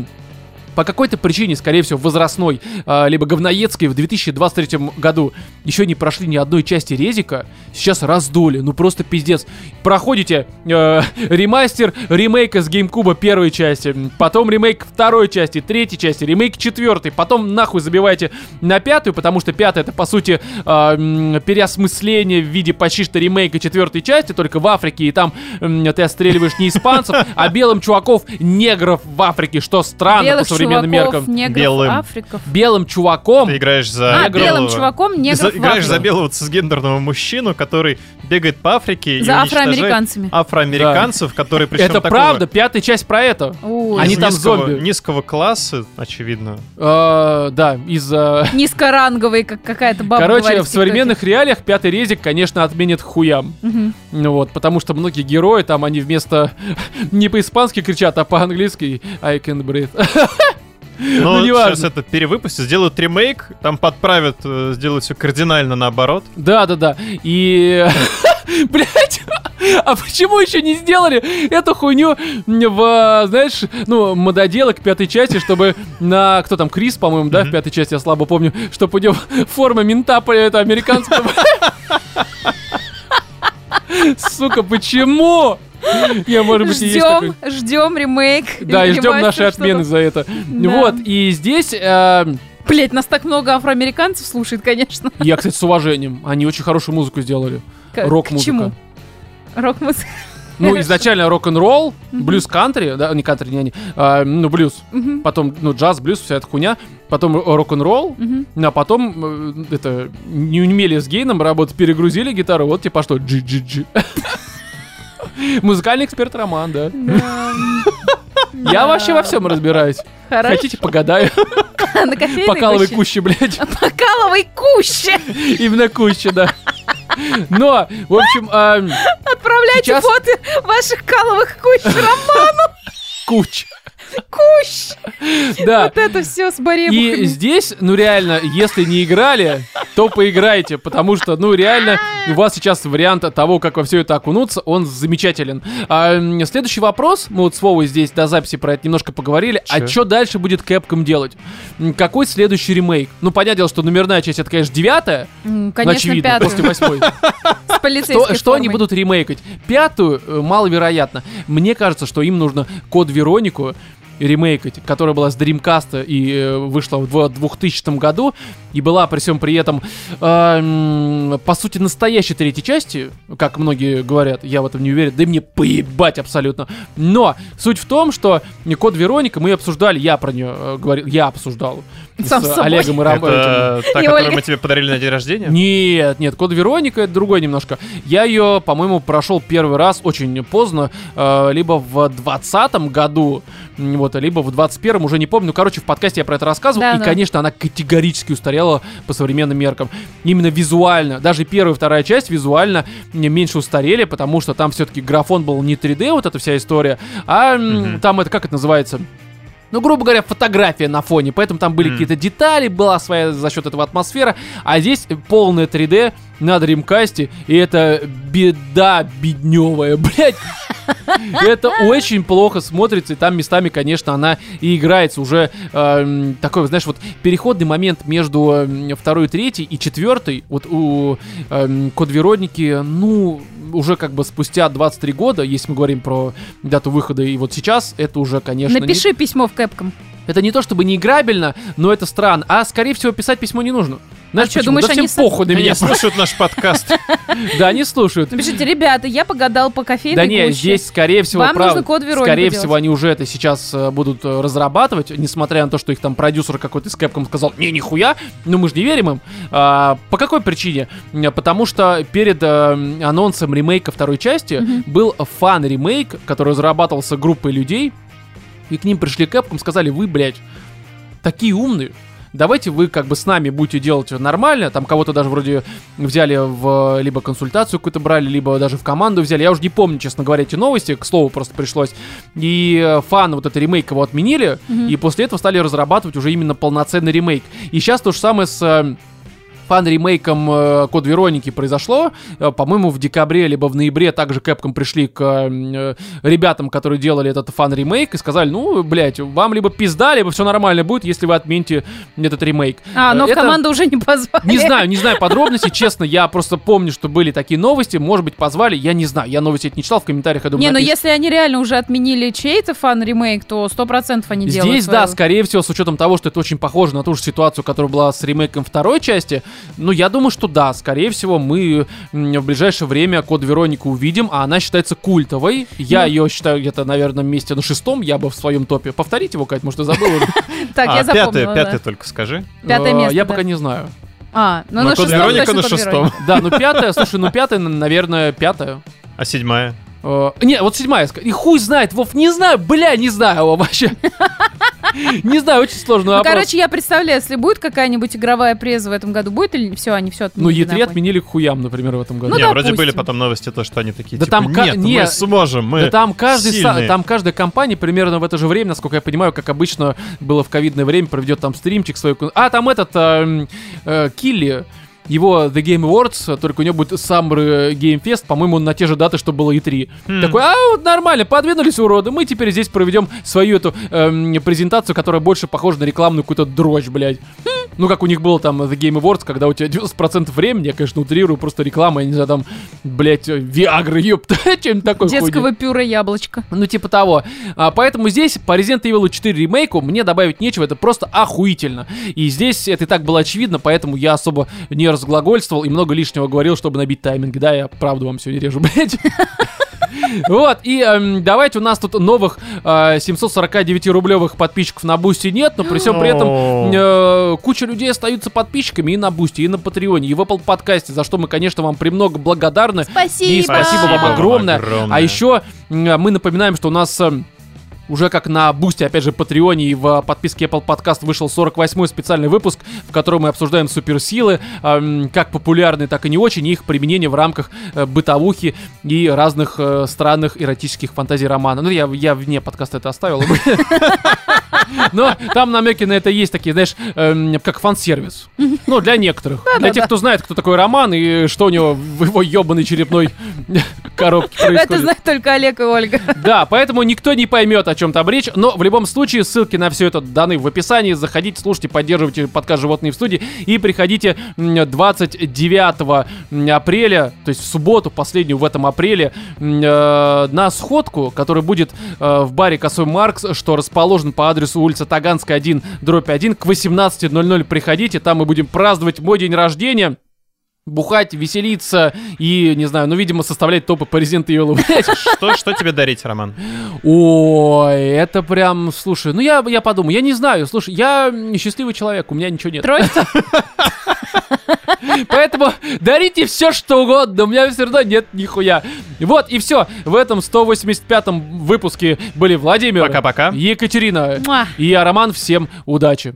по какой-то причине, скорее всего, возрастной, а, либо говноедской, в 2023 году еще не прошли ни одной части резика, сейчас раздули, ну просто пиздец. Проходите э, ремастер, ремейк из GameCube первой части, потом ремейк второй части, третьей части, ремейк четвертой, потом нахуй забивайте на пятую, потому что пятая это по сути э, переосмысление в виде почти что ремейка четвертой части, только в Африке, и там м, ты отстреливаешь не испанцев, а белым чуваков негров в Африке, что странно Белых по современным чуваков, меркам. негров, Белым. африков. Белым чуваком Ты играешь за А, белого- белым чуваком, негров за- играешь за белого цисгендерного мужчину, который бегает по Африке и За уничтожает афроамериканцами. афроамериканцев, которые причем Это такого правда, пятая часть про это. Ой. Они из там низкого, зомби. низкого класса, очевидно. Э, да, из-за... Низкоранговый, как какая-то баба Короче, в современных реалиях пятый резик, конечно, отменит хуям. Ну вот, потому что многие герои там, они вместо... не по-испански кричат, а по-английски I can breathe. Но Ну, неважно. сейчас это перевыпустят, сделают ремейк, там подправят, э, сделают все кардинально наоборот. Да-да-да. И... Блять, а почему еще не сделали эту хуйню в, знаешь, ну, мододелок пятой части, чтобы на, кто там, Крис, по-моему, да, в пятой части, я слабо помню, чтобы у него форма мента, это американская. Сука, почему? Я, может быть. Ждем, ждем ремейк. Да, и ждем наши отмены за это. Вот, и здесь... э, Блять, нас так много афроамериканцев слушает, конечно. я, кстати, с уважением. Они очень хорошую музыку сделали. Рок-музыка. К чему? Рок-музыка. Ну, изначально рок-н-ролл, блюз-кантри, да, не кантри, не они, а, ну, блюз. Мгм, Потом, ну, джаз, блюз, вся эта хуйня. Потом рок-н-ролл. мгм. А потом, э, это, не умели с гейном работать, перегрузили гитару, вот типа что, джи-джи-джи. Музыкальный эксперт Роман, да. Я вообще во всем разбираюсь. Хорошо. Хотите, погадаю. На кофейной Покалывай гуще? кущи, блядь. Покалывай куще! Именно кущи, да. Но, в общем, а, Отправляйте фото ваших каловых кущ Роману. куч. Кущ! Да. Вот это все с И баребухами. здесь, ну реально, если не играли, то поиграйте, потому что, ну реально, у вас сейчас вариант того, как во все это окунуться, он замечателен. А, следующий вопрос, мы вот с Вовой здесь до записи про это немножко поговорили, а Чё? что дальше будет Capcom делать? Какой следующий ремейк? Ну, понятное дело, что номерная часть, это, конечно, девятая, ну, Конечно, очевидно, пятую. после восьмой. С полицейской Что, что они будут ремейкать? Пятую э, маловероятно. Мне кажется, что им нужно код Веронику ремейкать, которая была с Dreamcast и э, вышла в дво- 2000 году, и была при всем при этом, э, по сути, настоящей третьей части, как многие говорят, я в этом не уверен, да и мне поебать абсолютно. Но суть в том, что код Вероника мы обсуждали, я про нее э, говорил, я обсуждал Сам с собой. Олегом и Рам- этим. Это та, которую мы тебе подарили на день рождения? Нет, нет, Код Вероника это другой немножко. Я ее, по-моему, прошел первый раз очень поздно, э, либо в двадцатом году, м, вот, либо в 21-м, уже не помню. Ну, короче, в подкасте я про это рассказывал, Да, и, да. конечно, она категорически устарела по современным меркам. Именно визуально. Даже первая и вторая часть визуально меньше устарели, потому что там все-таки графон был не 3D, вот эта вся история, а Мгм. там это, как это называется? Ну, грубо говоря, фотография на фоне, поэтому там были Мгм. какие-то детали, была своя за счет этого атмосфера, а здесь полное 3D на Dreamcast, и это беда бедневая, блядь. Это очень плохо смотрится, и там местами, конечно, она и играется уже эм, такой, знаешь, вот переходный момент между эм, второй, третьей и четвертой. Вот у эм, Код Вероники, ну, уже как бы спустя 23 года, если мы говорим про дату выхода, и вот сейчас, это уже, конечно, не- Напиши письмо в Capcom. Это не то чтобы не играбельно, но это странно. А скорее всего писать письмо не нужно. Знаешь, А почему? думаешь, да они всем похуй на Они меня. слушают наш подкаст. Да, они слушают. Напишите, ребята, я погадал по кофейной Да не, гуще. здесь, скорее всего, Вам прав- нужно код Вероника скорее делать. всего, они уже это сейчас э, будут э, разрабатывать, несмотря на то, что их там продюсер какой-то из Capcom сказал, не, нихуя, ну мы же не верим им. А, по какой причине? М, Потому что перед э, анонсом ремейка второй части был фан-ремейк, который разрабатывался группой людей, и к ним пришли Capcom, сказали, вы, блядь, такие умные, давайте вы как бы с нами будете делать нормально, там кого-то даже вроде взяли в либо консультацию какую-то брали, либо даже в команду взяли, я уже не помню, честно говоря, эти новости, к слову просто пришлось, и э, фан вот этот ремейк его отменили, и после этого стали разрабатывать уже именно полноценный ремейк, и сейчас то же самое с... фан-ремейком э, Код Вероники произошло. Э, по-моему, в декабре либо в ноябре также Capcom пришли к э, ребятам, которые делали этот фан-ремейк, и сказали, ну, блядь, вам либо пизда, либо все нормально будет, если вы отмените этот ремейк. А, но Э, в это- команду уже не позвали. Не знаю, не знаю подробностей, честно, я просто помню, что были такие новости, может быть, позвали, я не знаю, я новости эти не читал, в комментариях, я думаю, Не, напишут. если они реально уже отменили чей-то фан-ремейк, то сто процентов они делают Здесь, да, свою. скорее всего, с учетом того, что это очень похоже на ту же ситуацию, которая была с ремейком второй части, ну, я думаю, что да, скорее всего, мы в ближайшее время Код Веронику увидим, а она считается культовой. Я Ну. ее считаю где-то, наверное, месте на шестом, я бы в своем топе. Повторите его, Кать, может, ты забыл уже. Так, А, я пятое, запомнила. пятое только скажи. Пятое Э, место, Я пока не знаю. А, ну на Код шестом Вероника на шестом. Да, ну пятая, слушай, ну пятая, н- наверное, пятая. А седьмая? Э, Не, вот седьмая. И хуй знает, Вов, не знаю, бля, не знаю его вообще. Не знаю, очень сложный Ну, вопрос. короче, я представляю, если будет какая-нибудь игровая преза в этом году, будет или все, они все Ну, отменили. Е3 нахуй? отменили к хуям, например, в этом году. Ну, не, вроде были потом новости, то, что они такие, Да типа, там нет, не- мы сможем, мы Да там каждый, са- сильные». там каждая компания примерно в это же время, насколько я понимаю, как обычно было в ковидное время, проведет там стримчик свой. А, там этот эм, э, Килли, его The Game Awards, только у него будет Summer Game Fest, по-моему, на те же даты, что было E3. Хм. Такой, а, вот нормально, подвинулись уроды, мы теперь здесь проведем свою эту эм, презентацию, которая больше похожа на рекламную какую-то дрочь, блядь. Ну, как у них было там The Game Awards, когда у тебя 90% времени, я, конечно, утрирую, просто реклама, я не знаю, там, блядь, Виагры, ёпта, чем-то такое Детского пюре яблочко. ну, типа того. А, поэтому здесь по Resident Evil 4 ремейку мне добавить нечего, это просто охуительно. И здесь это и так было очевидно, поэтому я особо не разглагольствовал и много лишнего говорил, чтобы набить тайминг. Да, я правду вам сегодня режу, блядь. Вот, и эм, давайте у нас тут новых э, 749-рублевых подписчиков на Бусти нет, но при всем при этом э, куча людей остаются подписчиками и на Бусти, и на Патреоне, и в Apple подкасте, за что мы, конечно, вам премного благодарны. Спасибо! И спасибо вам огромное. огромное. А еще мы напоминаем, что у нас эм, уже как на Бусте, опять же, Патреоне и в подписке Apple Podcast вышел 48-й специальный выпуск, в котором мы обсуждаем суперсилы, эм, как популярные, так и не очень, и их применение в рамках э, бытовухи и разных э, странных эротических фантазий Романа. Ну, я, я вне подкаста это оставил. Но там намеки на это есть такие, знаешь, эм, как фан-сервис. Ну, для некоторых. Для тех, кто знает, кто такой Роман и что у него в его ебаной черепной коробке Это происходит. знают только Олег и Ольга. Да, поэтому никто не поймет, о чем там речь. Но в любом случае, ссылки на все это даны в описании. Заходите, слушайте, поддерживайте подкаст «Животные в студии». И приходите м, 29 апреля, то есть в субботу, последнюю в этом апреле, э, на сходку, которая будет э, в баре «Косой Маркс», что расположен по адресу улица Таганская, 1, дробь 1. К 18.00 приходите, там мы будем праздновать мой день рождения. Бухать, веселиться и, не знаю, ну, видимо, составлять топы по Resident Evil. блядь. Что, что тебе дарить, Роман? Ой, это прям, слушай, ну я, я подумаю, я не знаю, слушай, я счастливый человек, у меня ничего нет. Трость? Поэтому дарите все, что угодно, у меня все равно нет нихуя. Вот, и все. В этом 185-м выпуске были Владимир, Пока-пока. Екатерина Муа. и я, Роман. Всем удачи.